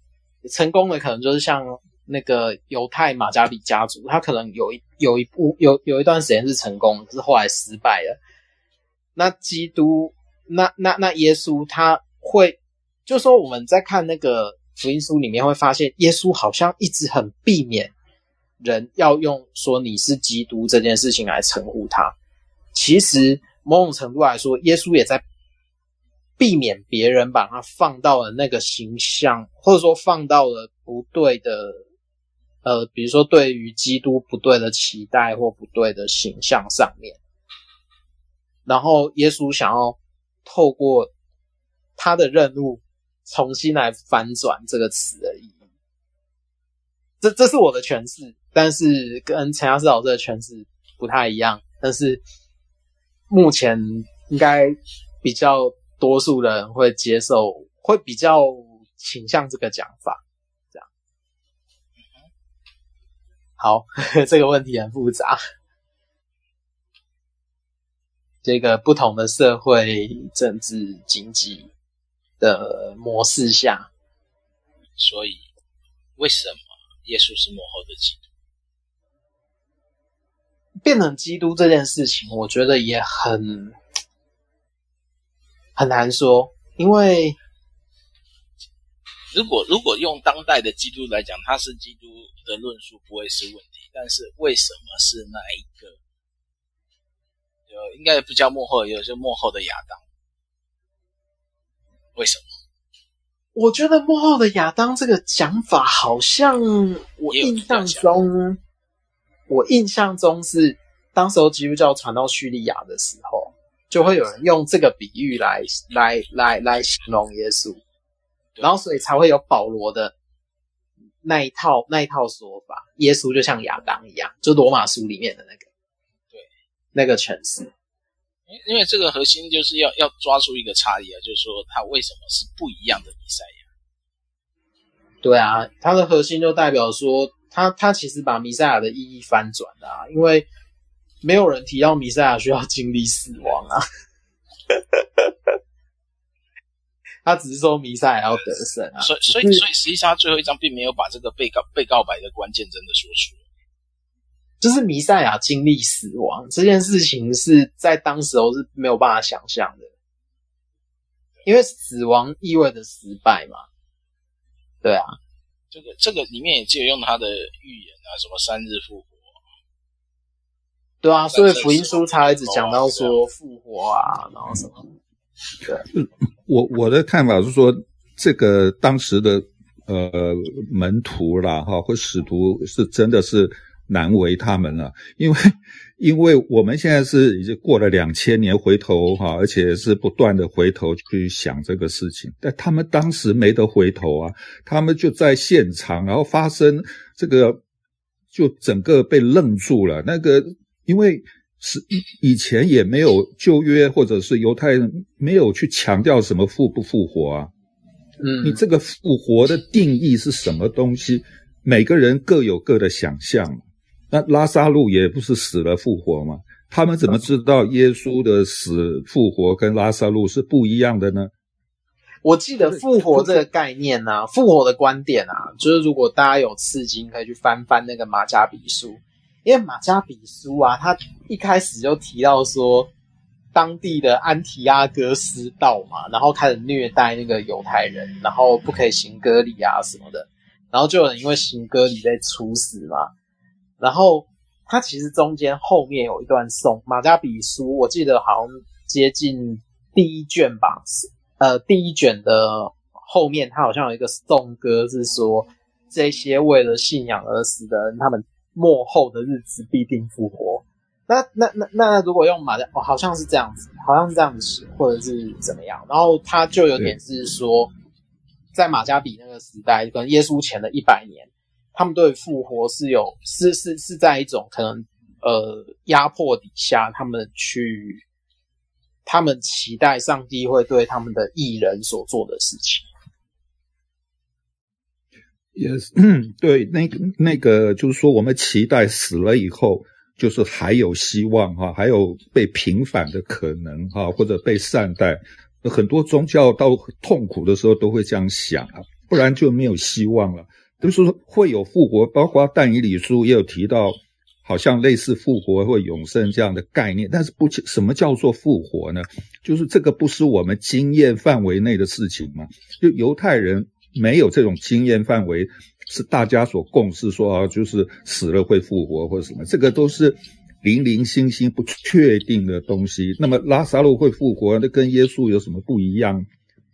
成功的可能就是像那个犹太马加比家族，他可能有一有一部有有一段时间是成功，可是后来失败了。那基督，那那那耶稣，他会就说我们在看那个福音书里面会发现，耶稣好像一直很避免人要用说你是基督这件事情来称呼他。其实某种程度来说，耶稣也在。避免别人把它放到了那个形象，或者说放到了不对的，呃，比如说对于基督不对的期待或不对的形象上面。然后耶稣想要透过他的任务，重新来翻转这个词的意义。这这是我的诠释，但是跟陈亚斯老师的诠释不太一样。但是目前应该比较。多数人会接受，会比较倾向这个讲法，这样。好，呵呵，这个问题很复杂。这个不同的社会、政治、经济的模式下，所以为什么耶稣是幕后的基督？变成基督这件事情，我觉得也很。很难说，因为如果如果用当代的基督来讲，他是基督的论述不会是问题。但是为什么是那一个？有应该不叫幕后，也就是末后的亚当。为什么？我觉得幕后的亚当这个讲法，好像我印象中，我印象中是当时候基督教传到叙利亚的时候。就会有人用这个比喻来来来来形容耶稣，然后所以才会有保罗的那一套那一套说法，耶稣就像亚当一样，就罗马书里面的那个，对，那个诠释。因为这个核心就是要要抓住一个差异啊，就是说他为什么是不一样的弥赛亚？对啊，它的核心就代表说，他他其实把弥赛亚的意义翻转了啊，因为。没有人提到弥赛亚需要经历死亡啊。他只是说弥赛亚要得胜啊。所以所以所以实际上他最后一章并没有把这个被告被告白的关键真的说出来。就是弥赛亚经历死亡这件事情是在当时候是没有办法想象的，因为死亡意味着失败嘛。对啊，这个这个里面也借用他的预言啊，什么三日复活。对啊，所以福音书才一直讲到说复活啊，然后什么。对，我我的看法是说，这个当时的呃门徒啦哈，或使徒是真的是。难为他们了，因为因为我们现在是已经过了两千年，回头哈，而且是不断的回头去想这个事情，但他们当时没得回头啊，他们就在现场，然后发生这个，就整个被愣住了。那个因为是以以前也没有旧约或者是犹太人没有去强调什么复不复活啊，嗯，你这个复活的定义是什么东西？每个人各有各的想象。那拉萨路也不是死了复活吗？他们怎么知道耶稣的死复活跟拉萨路是不一样的呢？我记得复活这个概念啊，复活的观点啊，就是如果大家有刺激，可以去翻翻那个马加比书，因为马加比书啊，他一开始就提到说，当地的安提阿哥斯道嘛，然后开始虐待那个犹太人，然后不可以行割礼啊什么的，然后就有人因为行割礼被处死嘛。然后他其实中间后面有一段颂马加比书，我记得好像接近第一卷吧，呃，第一卷的后面，他好像有一个颂歌，是说这些为了信仰而死的人，他们末后的日子必定复活。那那那那如果用马加，哦，好像是这样子，好像是这样子，或者是怎么样？然后他就有点是说，在马加比那个时代，跟耶稣前的一百年。他们对复活是有是是是在一种可能呃压迫底下，他们去他们期待上帝会对他们的艺人所做的事情。Yes，对，那那个就是说，我们期待死了以后，就是还有希望哈，还有被平反的可能哈，或者被善待。很多宗教到痛苦的时候都会这样想啊，不然就没有希望了。就是说会有复活，包括但以理书也有提到，好像类似复活或永生这样的概念。但是不，什么叫做复活呢？就是这个不是我们经验范围内的事情嘛。就犹太人没有这种经验范围，是大家所共识说啊，就是死了会复活或者什么，这个都是零零星星不确定的东西。那么拉撒路会复活，那跟耶稣有什么不一样？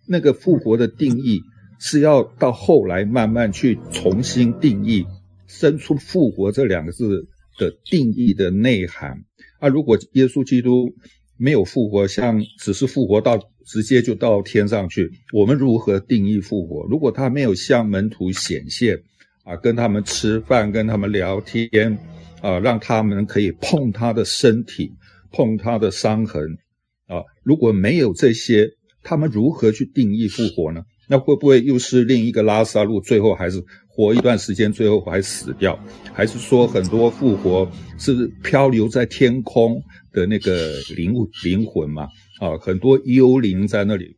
那个复活的定义。是要到后来慢慢去重新定义，生出“复活”这两个字的定义的内涵。啊，如果耶稣基督没有复活，像只是复活到直接就到天上去，我们如何定义复活？如果他没有向门徒显现，啊，跟他们吃饭，跟他们聊天，啊，让他们可以碰他的身体，碰他的伤痕，啊，如果没有这些，他们如何去定义复活呢？那会不会又是另一个拉萨路，最后还是活一段时间，最后还死掉？还是说很多复活是漂流在天空的那个灵灵魂嘛？啊，很多幽灵在那里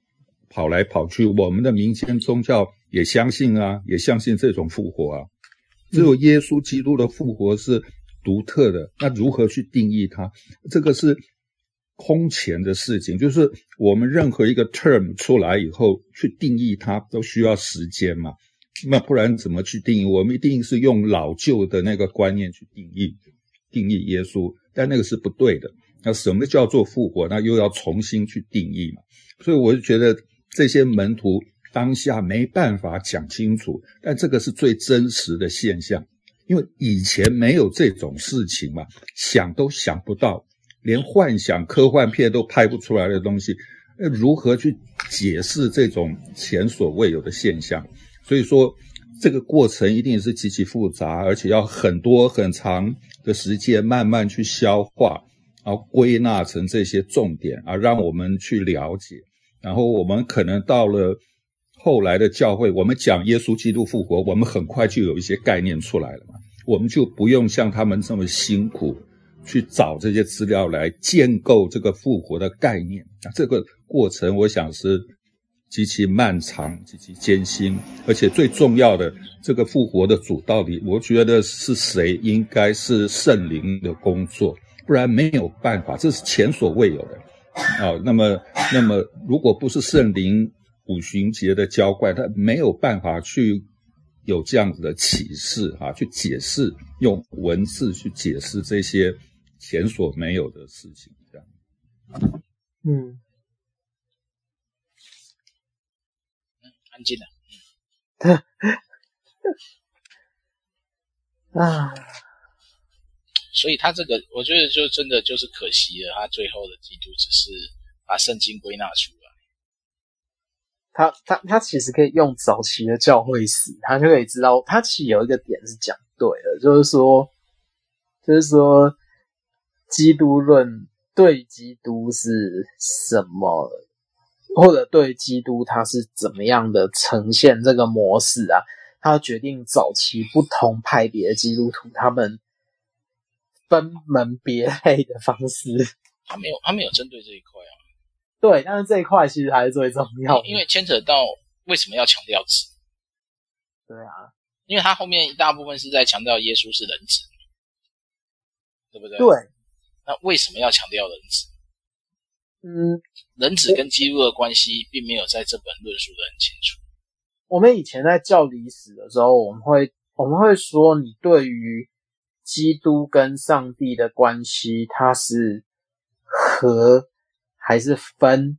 跑来跑去。我们的民间宗教也相信啊，也相信这种复活啊。只有耶稣基督的复活是独特的。那如何去定义它？这个是。空前的事情，就是我们任何一个 term 出来以后，去定义它都需要时间嘛。那不然怎么去定义？我们一定是用老旧的那个观念去定义，定义耶稣，但那个是不对的。那什么叫做复活？那又要重新去定义嘛。所以我就觉得这些门徒当下没办法讲清楚，但这个是最真实的现象，因为以前没有这种事情嘛，想都想不到。连幻想科幻片都拍不出来的东西，呃，如何去解释这种前所未有的现象？所以说，这个过程一定是极其复杂，而且要很多很长的时间慢慢去消化，然后归纳成这些重点啊，让我们去了解。然后我们可能到了后来的教会，我们讲耶稣基督复活，我们很快就有一些概念出来了嘛，我们就不用像他们这么辛苦。去找这些资料来建构这个复活的概念。啊这个过程，我想是极其漫长、极其艰辛，而且最重要的，这个复活的主到底，我觉得是谁？应该是圣灵的工作，不然没有办法，这是前所未有的。啊，那么，那么，如果不是圣灵五旬节的浇灌，他没有办法去。有这样子的启示啊，去解释，用文字去解释这些前所没有的事情，这样。嗯，安静了。啊，所以他这个，我觉得就真的就是可惜了，他最后的基督只是把圣经归纳出来。他他他其实可以用早期的教会史，他就可以知道，他其实有一个点是讲对的，就是说，就是说，基督论对基督是什么，或者对基督他是怎么样的呈现这个模式啊？他决定早期不同派别的基督徒他们分门别类的方式。他没有，他没有针对这一块啊。对，但是这一块其实还是最重要的，因为牵扯到为什么要强调子。对啊，因为他后面一大部分是在强调耶稣是人子，对不对？对。那为什么要强调人子？嗯，人子跟基督的关系并没有在这本论述得很清楚。我们以前在教理史的时候，我们会我们会说，你对于基督跟上帝的关系，它是和。还是分，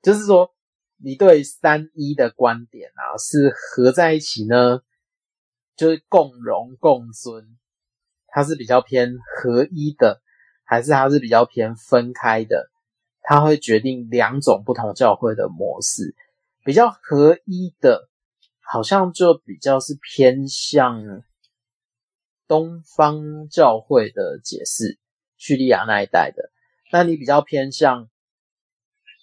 就是说，你对三一的观点啊，是合在一起呢，就是共荣共尊，它是比较偏合一的，还是它是比较偏分开的？它会决定两种不同教会的模式。比较合一的，好像就比较是偏向东方教会的解释，叙利亚那一带的。那你比较偏向。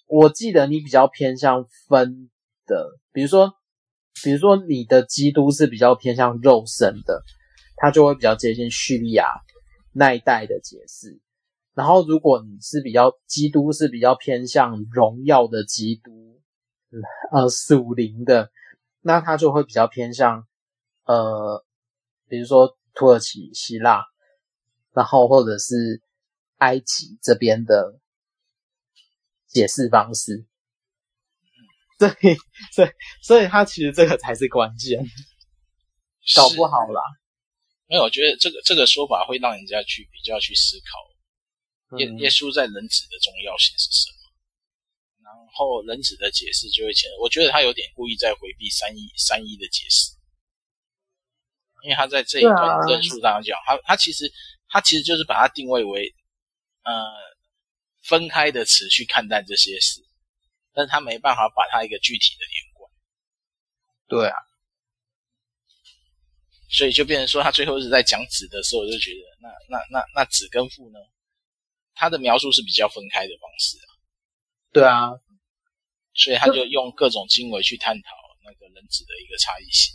我记得你比较偏向分的，比如说，比如说你的基督是比较偏向肉身的，它就会比较接近叙利亚那一带的解释。然后，如果你是比较基督是比较偏向荣耀的基督，呃，属灵的，那他就会比较偏向呃，比如说土耳其、希腊，然后或者是埃及这边的。解释方式，对，所以，所以他其实这个才是关键，搞不好啦。没有，我觉得这个这个说法会让人家去比较去思考，耶、嗯、耶稣在人子的重要性是什么？然后人子的解释就会显得，我觉得他有点故意在回避三一三一的解释，因为他在这一段论述当中讲，他他其实他其实就是把它定位为，呃。分开的词去看待这些事，但是他没办法把它一个具体的连贯。对啊，所以就变成说，他最后是在讲子的时候，我就觉得，那那那那子跟父呢，他的描述是比较分开的方式啊。对啊，所以他就用各种经纬去探讨那个人子的一个差异性，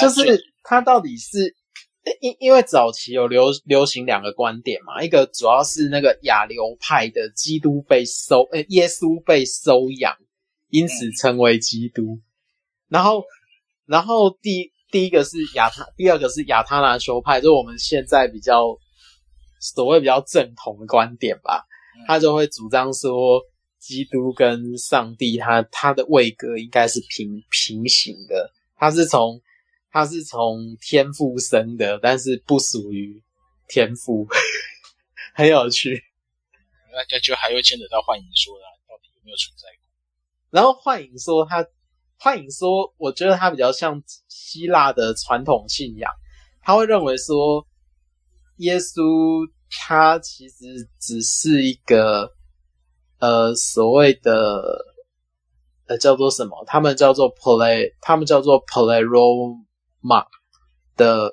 就是他到底是。因因为早期有流流行两个观点嘛，一个主要是那个亚流派的基督被收，诶，耶稣被收养，因此称为基督。然后，然后第第一个是亚他，第二个是亚他那修派，就是我们现在比较所谓比较正统的观点吧。他就会主张说，基督跟上帝他他的位格应该是平平行的，他是从。他是从天父生的，但是不属于天父，很有趣。那就就还会牵扯到幻影说啦，到底有没有存在过？然后幻影说他，幻影说，我觉得他比较像希腊的传统信仰，他会认为说，耶稣他其实只是一个呃所谓的呃叫做什么？他们叫做 play，他们叫做 plero。马的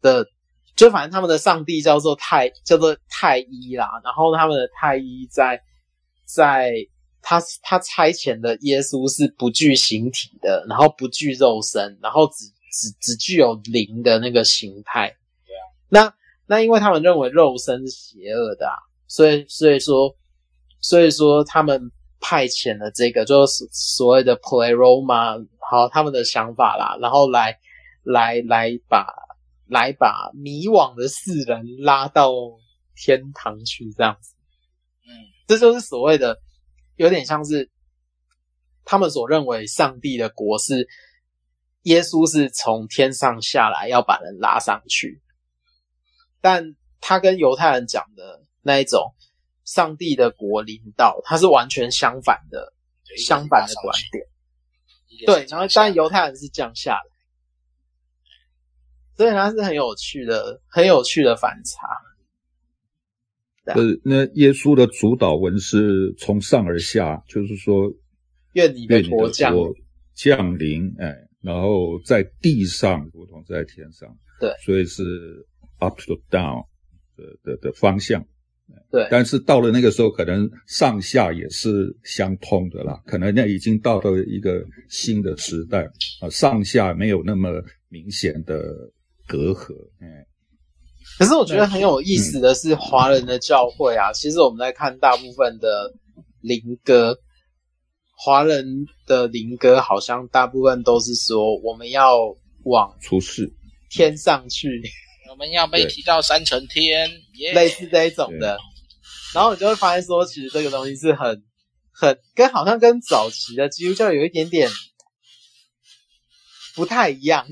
的，就反正他们的上帝叫做太叫做太一啦，然后他们的太一在在他他差遣的耶稣是不具形体的，然后不具肉身，然后只只只具有灵的那个形态。对啊，那那因为他们认为肉身是邪恶的啊，所以所以说所以说他们派遣了这个就是所谓的 Pleroma，好，他们的想法啦，然后来来来把来把迷惘的世人拉到天堂去，这样子，嗯，这就是所谓的有点像是他们所认为上帝的国是耶稣是从天上下来要把人拉上去。但他跟犹太人讲的那一种上帝的国领导，他是完全相反的，相反的观点。对，然后但犹太人是降下来，所以它是很有趣的，很有趣的反差。呃，那耶稣的主导文是从上而下，就是说，愿你的国降降临，哎，然后在地上如同在天上。对，所以是。up to down 的的的方向，对，但是到了那个时候，可能上下也是相通的啦。可能那已经到了一个新的时代啊，上下没有那么明显的隔阂。嗯，可是我觉得很有意思的是，华人的教会啊，嗯、其实我们在看大部分的灵歌，华人的灵歌好像大部分都是说我们要往出世天上去。我们要被提到三层天，类似这一种的，然后你就会发现说，其实这个东西是很、很跟好像跟早期的基督教有一点点不太一样。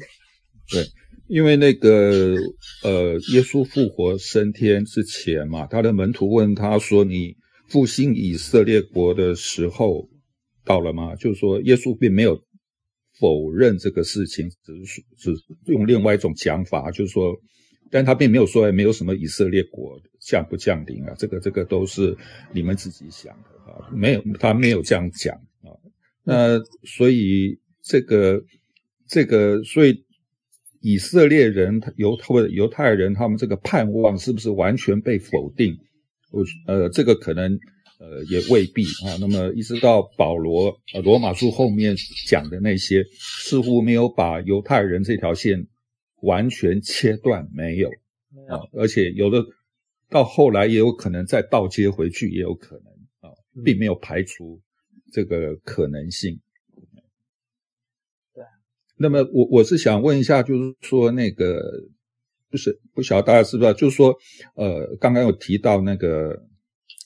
对，因为那个呃，耶稣复活升天之前嘛，他的门徒问他说：“你复兴以色列国的时候到了吗？”就是说，耶稣并没有否认这个事情，只是只是用另外一种讲法，就是说。但他并没有说没有什么以色列国降不降临啊，这个这个都是你们自己想的啊，没有他没有这样讲啊。那所以这个这个所以以色列人犹或犹太人他们这个盼望是不是完全被否定？我呃这个可能呃也未必啊。那么一直到保罗呃罗马书后面讲的那些，似乎没有把犹太人这条线。完全切断没有啊，而且有的到后来也有可能再倒接回去，也有可能啊，并没有排除这个可能性。对。那么我我是想问一下，就是说那个不是不晓得大家知不知道，就是说呃，刚刚有提到那个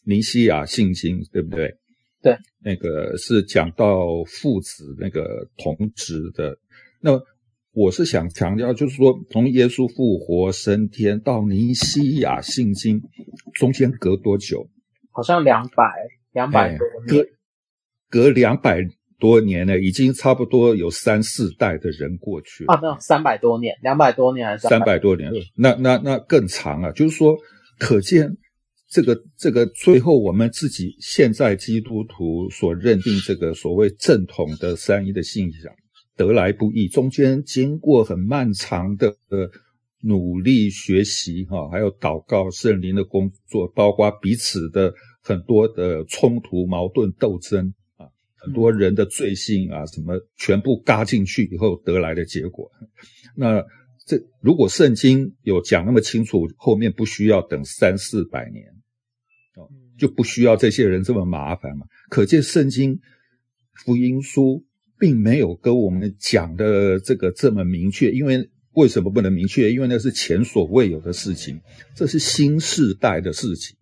尼西亚信经，对不对？对。那个是讲到父子那个同职的，那么。我是想强调，就是说，从耶稣复活升天到尼西亚信经，中间隔多久？好像两百两百多年，隔隔两百多年呢，已经差不多有三四代的人过去了啊，没有三百多年，两百多年还是三百多年？那那那更长啊！就是说，可见这个这个最后我们自己现在基督徒所认定这个所谓正统的三一的信仰。得来不易，中间经过很漫长的努力学习，哈，还有祷告圣灵的工作，包括彼此的很多的冲突、矛盾、斗争啊，很多人的罪性啊，什么全部嘎进去以后得来的结果。那这如果圣经有讲那么清楚，后面不需要等三四百年，哦，就不需要这些人这么麻烦嘛。可见圣经福音书。并没有跟我们讲的这个这么明确，因为为什么不能明确？因为那是前所未有的事情，这是新世代的事情，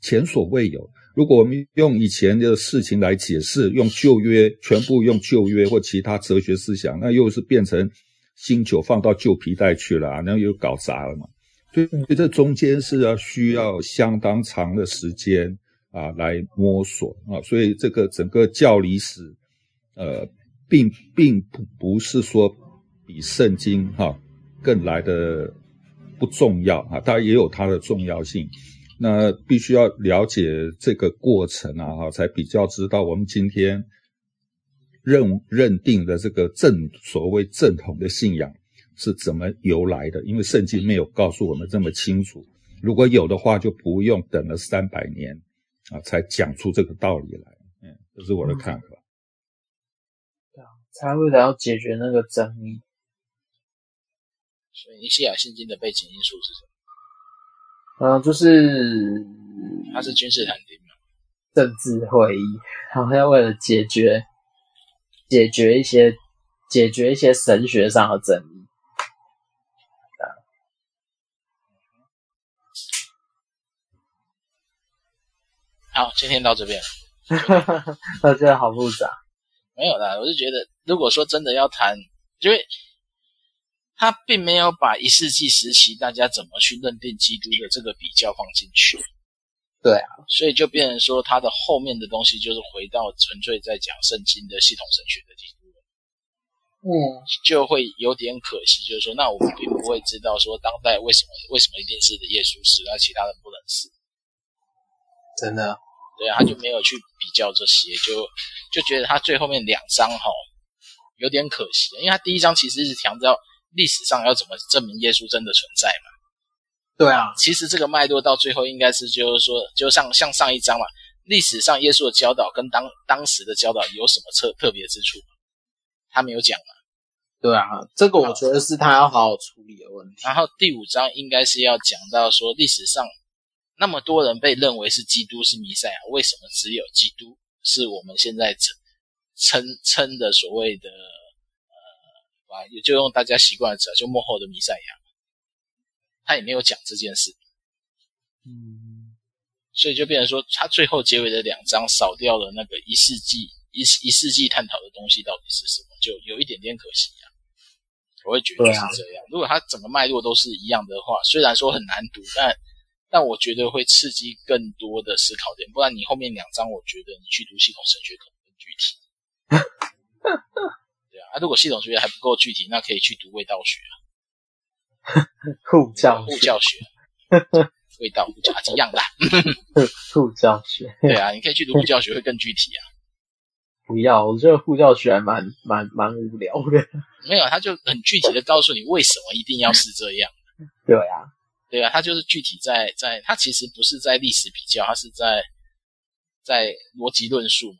前所未有。如果我们用以前的事情来解释，用旧约全部用旧约或其他哲学思想，那又是变成新酒放到旧皮袋去了，那又搞砸了嘛。所以这中间是要需要相当长的时间啊来摸索啊，所以这个整个教理史，呃。并并不不是说比圣经哈更来的不重要啊，它也有它的重要性。那必须要了解这个过程啊，哈，才比较知道我们今天认认定的这个正所谓正统的信仰是怎么由来的。因为圣经没有告诉我们这么清楚，如果有的话，就不用等了三百年啊，才讲出这个道理来。嗯，这是我的看法。才为了要解决那个争议，所以尼西亚信经的背景因素是什么？嗯，就是它是君士坦丁嘛，政治会议，然后要为了解决解决一些解决一些神学上的争议。好，今天到这边。我觉得好复杂。没有啦，我是觉得，如果说真的要谈，因为他并没有把一世纪时期大家怎么去认定基督的这个比较放进去。对啊，所以就变成说，他的后面的东西就是回到纯粹在讲圣经的系统神学的基督了。嗯，就会有点可惜，就是说，那我们并不会知道说，当代为什么为什么一定是耶稣是，而其他人不能是。真的。对啊，他就没有去比较这些，就就觉得他最后面两张哈有点可惜，因为他第一章其实是强调历史上要怎么证明耶稣真的存在嘛。对啊，其实这个脉络到最后应该是就是说，就像像上一章嘛，历史上耶稣的教导跟当当时的教导有什么特特别之处？他没有讲嘛。对啊，这个我觉得是他要好好处理的问题。然后第五章应该是要讲到说历史上。那么多人被认为是基督是弥赛亚，为什么只有基督是我们现在称称称的所谓的呃，也就用大家习惯的词，就幕后的弥赛亚，他也没有讲这件事，嗯，所以就变成说，他最后结尾的两章少掉了那个一世纪一一世纪探讨的东西到底是什么，就有一点点可惜啊。我会觉得是这样，如果他整个脉络都是一样的话，虽然说很难读，但。但我觉得会刺激更多的思考点，不然你后面两章，我觉得你去读系统神学可能更具体。对啊，啊，如果系统神学还不够具体，那可以去读味道学啊，护教 护教学，味道护教一样的。护教学，对啊，你可以去读护教学会更具体啊。不要，我觉得护教学还蛮蛮蛮无聊的。没有，他就很具体的告诉你为什么一定要是这样。对啊。对啊，他就是具体在在，他其实不是在历史比较，他是在在逻辑论述嘛，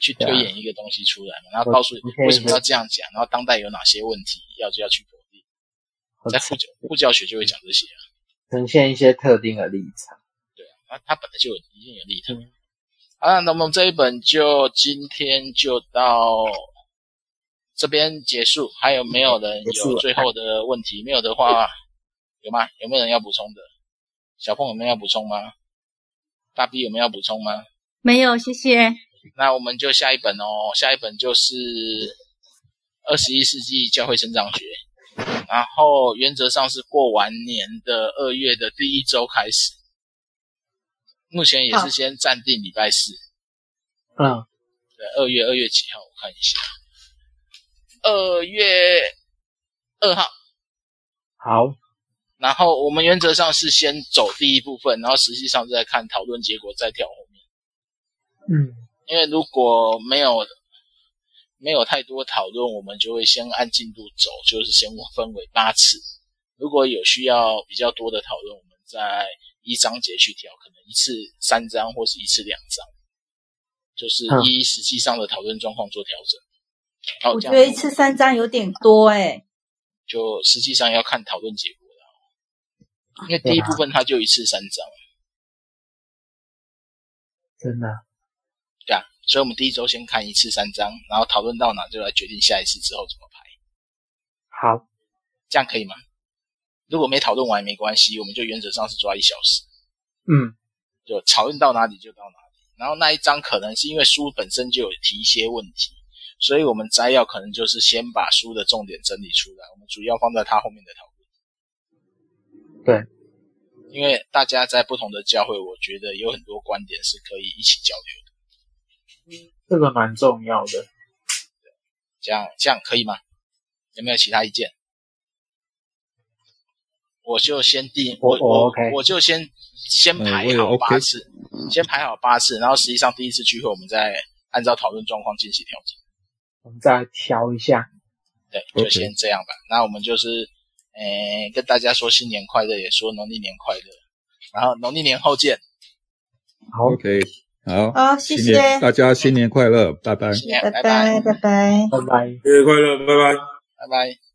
去推演一个东西出来嘛，然后告诉你为什么要这样讲，然后当代有哪些问题要就要去否定，在副教副教学就会讲这些啊，呈现一些特定的立场。对啊，那他本来就有一定有立场。啊，那么我们这一本就今天就到这边结束，还有没有人有最后的问题？没有的话。有吗？有没有人要补充的？小凤有没有要补充吗？大 B 有没有要补充吗？没有，谢谢。那我们就下一本哦，下一本就是二十一世纪教会成长学，然后原则上是过完年的二月的第一周开始，目前也是先暂定礼拜四。嗯，对，二月二月几号？我看一下，二月二号。好。然后我们原则上是先走第一部分，然后实际上再看讨论结果，再跳后面。嗯，因为如果没有没有太多讨论，我们就会先按进度走，就是先分为八次。如果有需要比较多的讨论，我们再一章节去调，可能一次三章或是一次两章，就是依实际上的讨论状况做调整。嗯、我觉得一次三章有点多哎、欸，就实际上要看讨论结果。因为第一部分它就一次三章，真的，对啊，所以我们第一周先看一次三章，然后讨论到哪就来决定下一次之后怎么排。好，这样可以吗？如果没讨论完也没关系，我们就原则上是抓一小时。嗯，就讨论到哪里就到哪里。然后那一章可能是因为书本身就有提一些问题，所以我们摘要可能就是先把书的重点整理出来，我们主要放在它后面的讨论。对，因为大家在不同的教会，我觉得有很多观点是可以一起交流的。嗯，这个蛮重要的。这样这样可以吗？有没有其他意见？我就先定我我我，我就先先排好八次，嗯，先排好八次，然后实际上第一次聚会，我们再按照讨论状况进行调整。我们再调一下。对，就先这样吧。Okay. 那我们就是。诶，跟大家说新年快乐，也说农历年快乐，然后农历年后见。好，OK，好，好，谢谢。大家，新年快乐，拜拜，拜拜，拜。拜，拜拜，拜拜，新年快乐，拜拜，拜拜。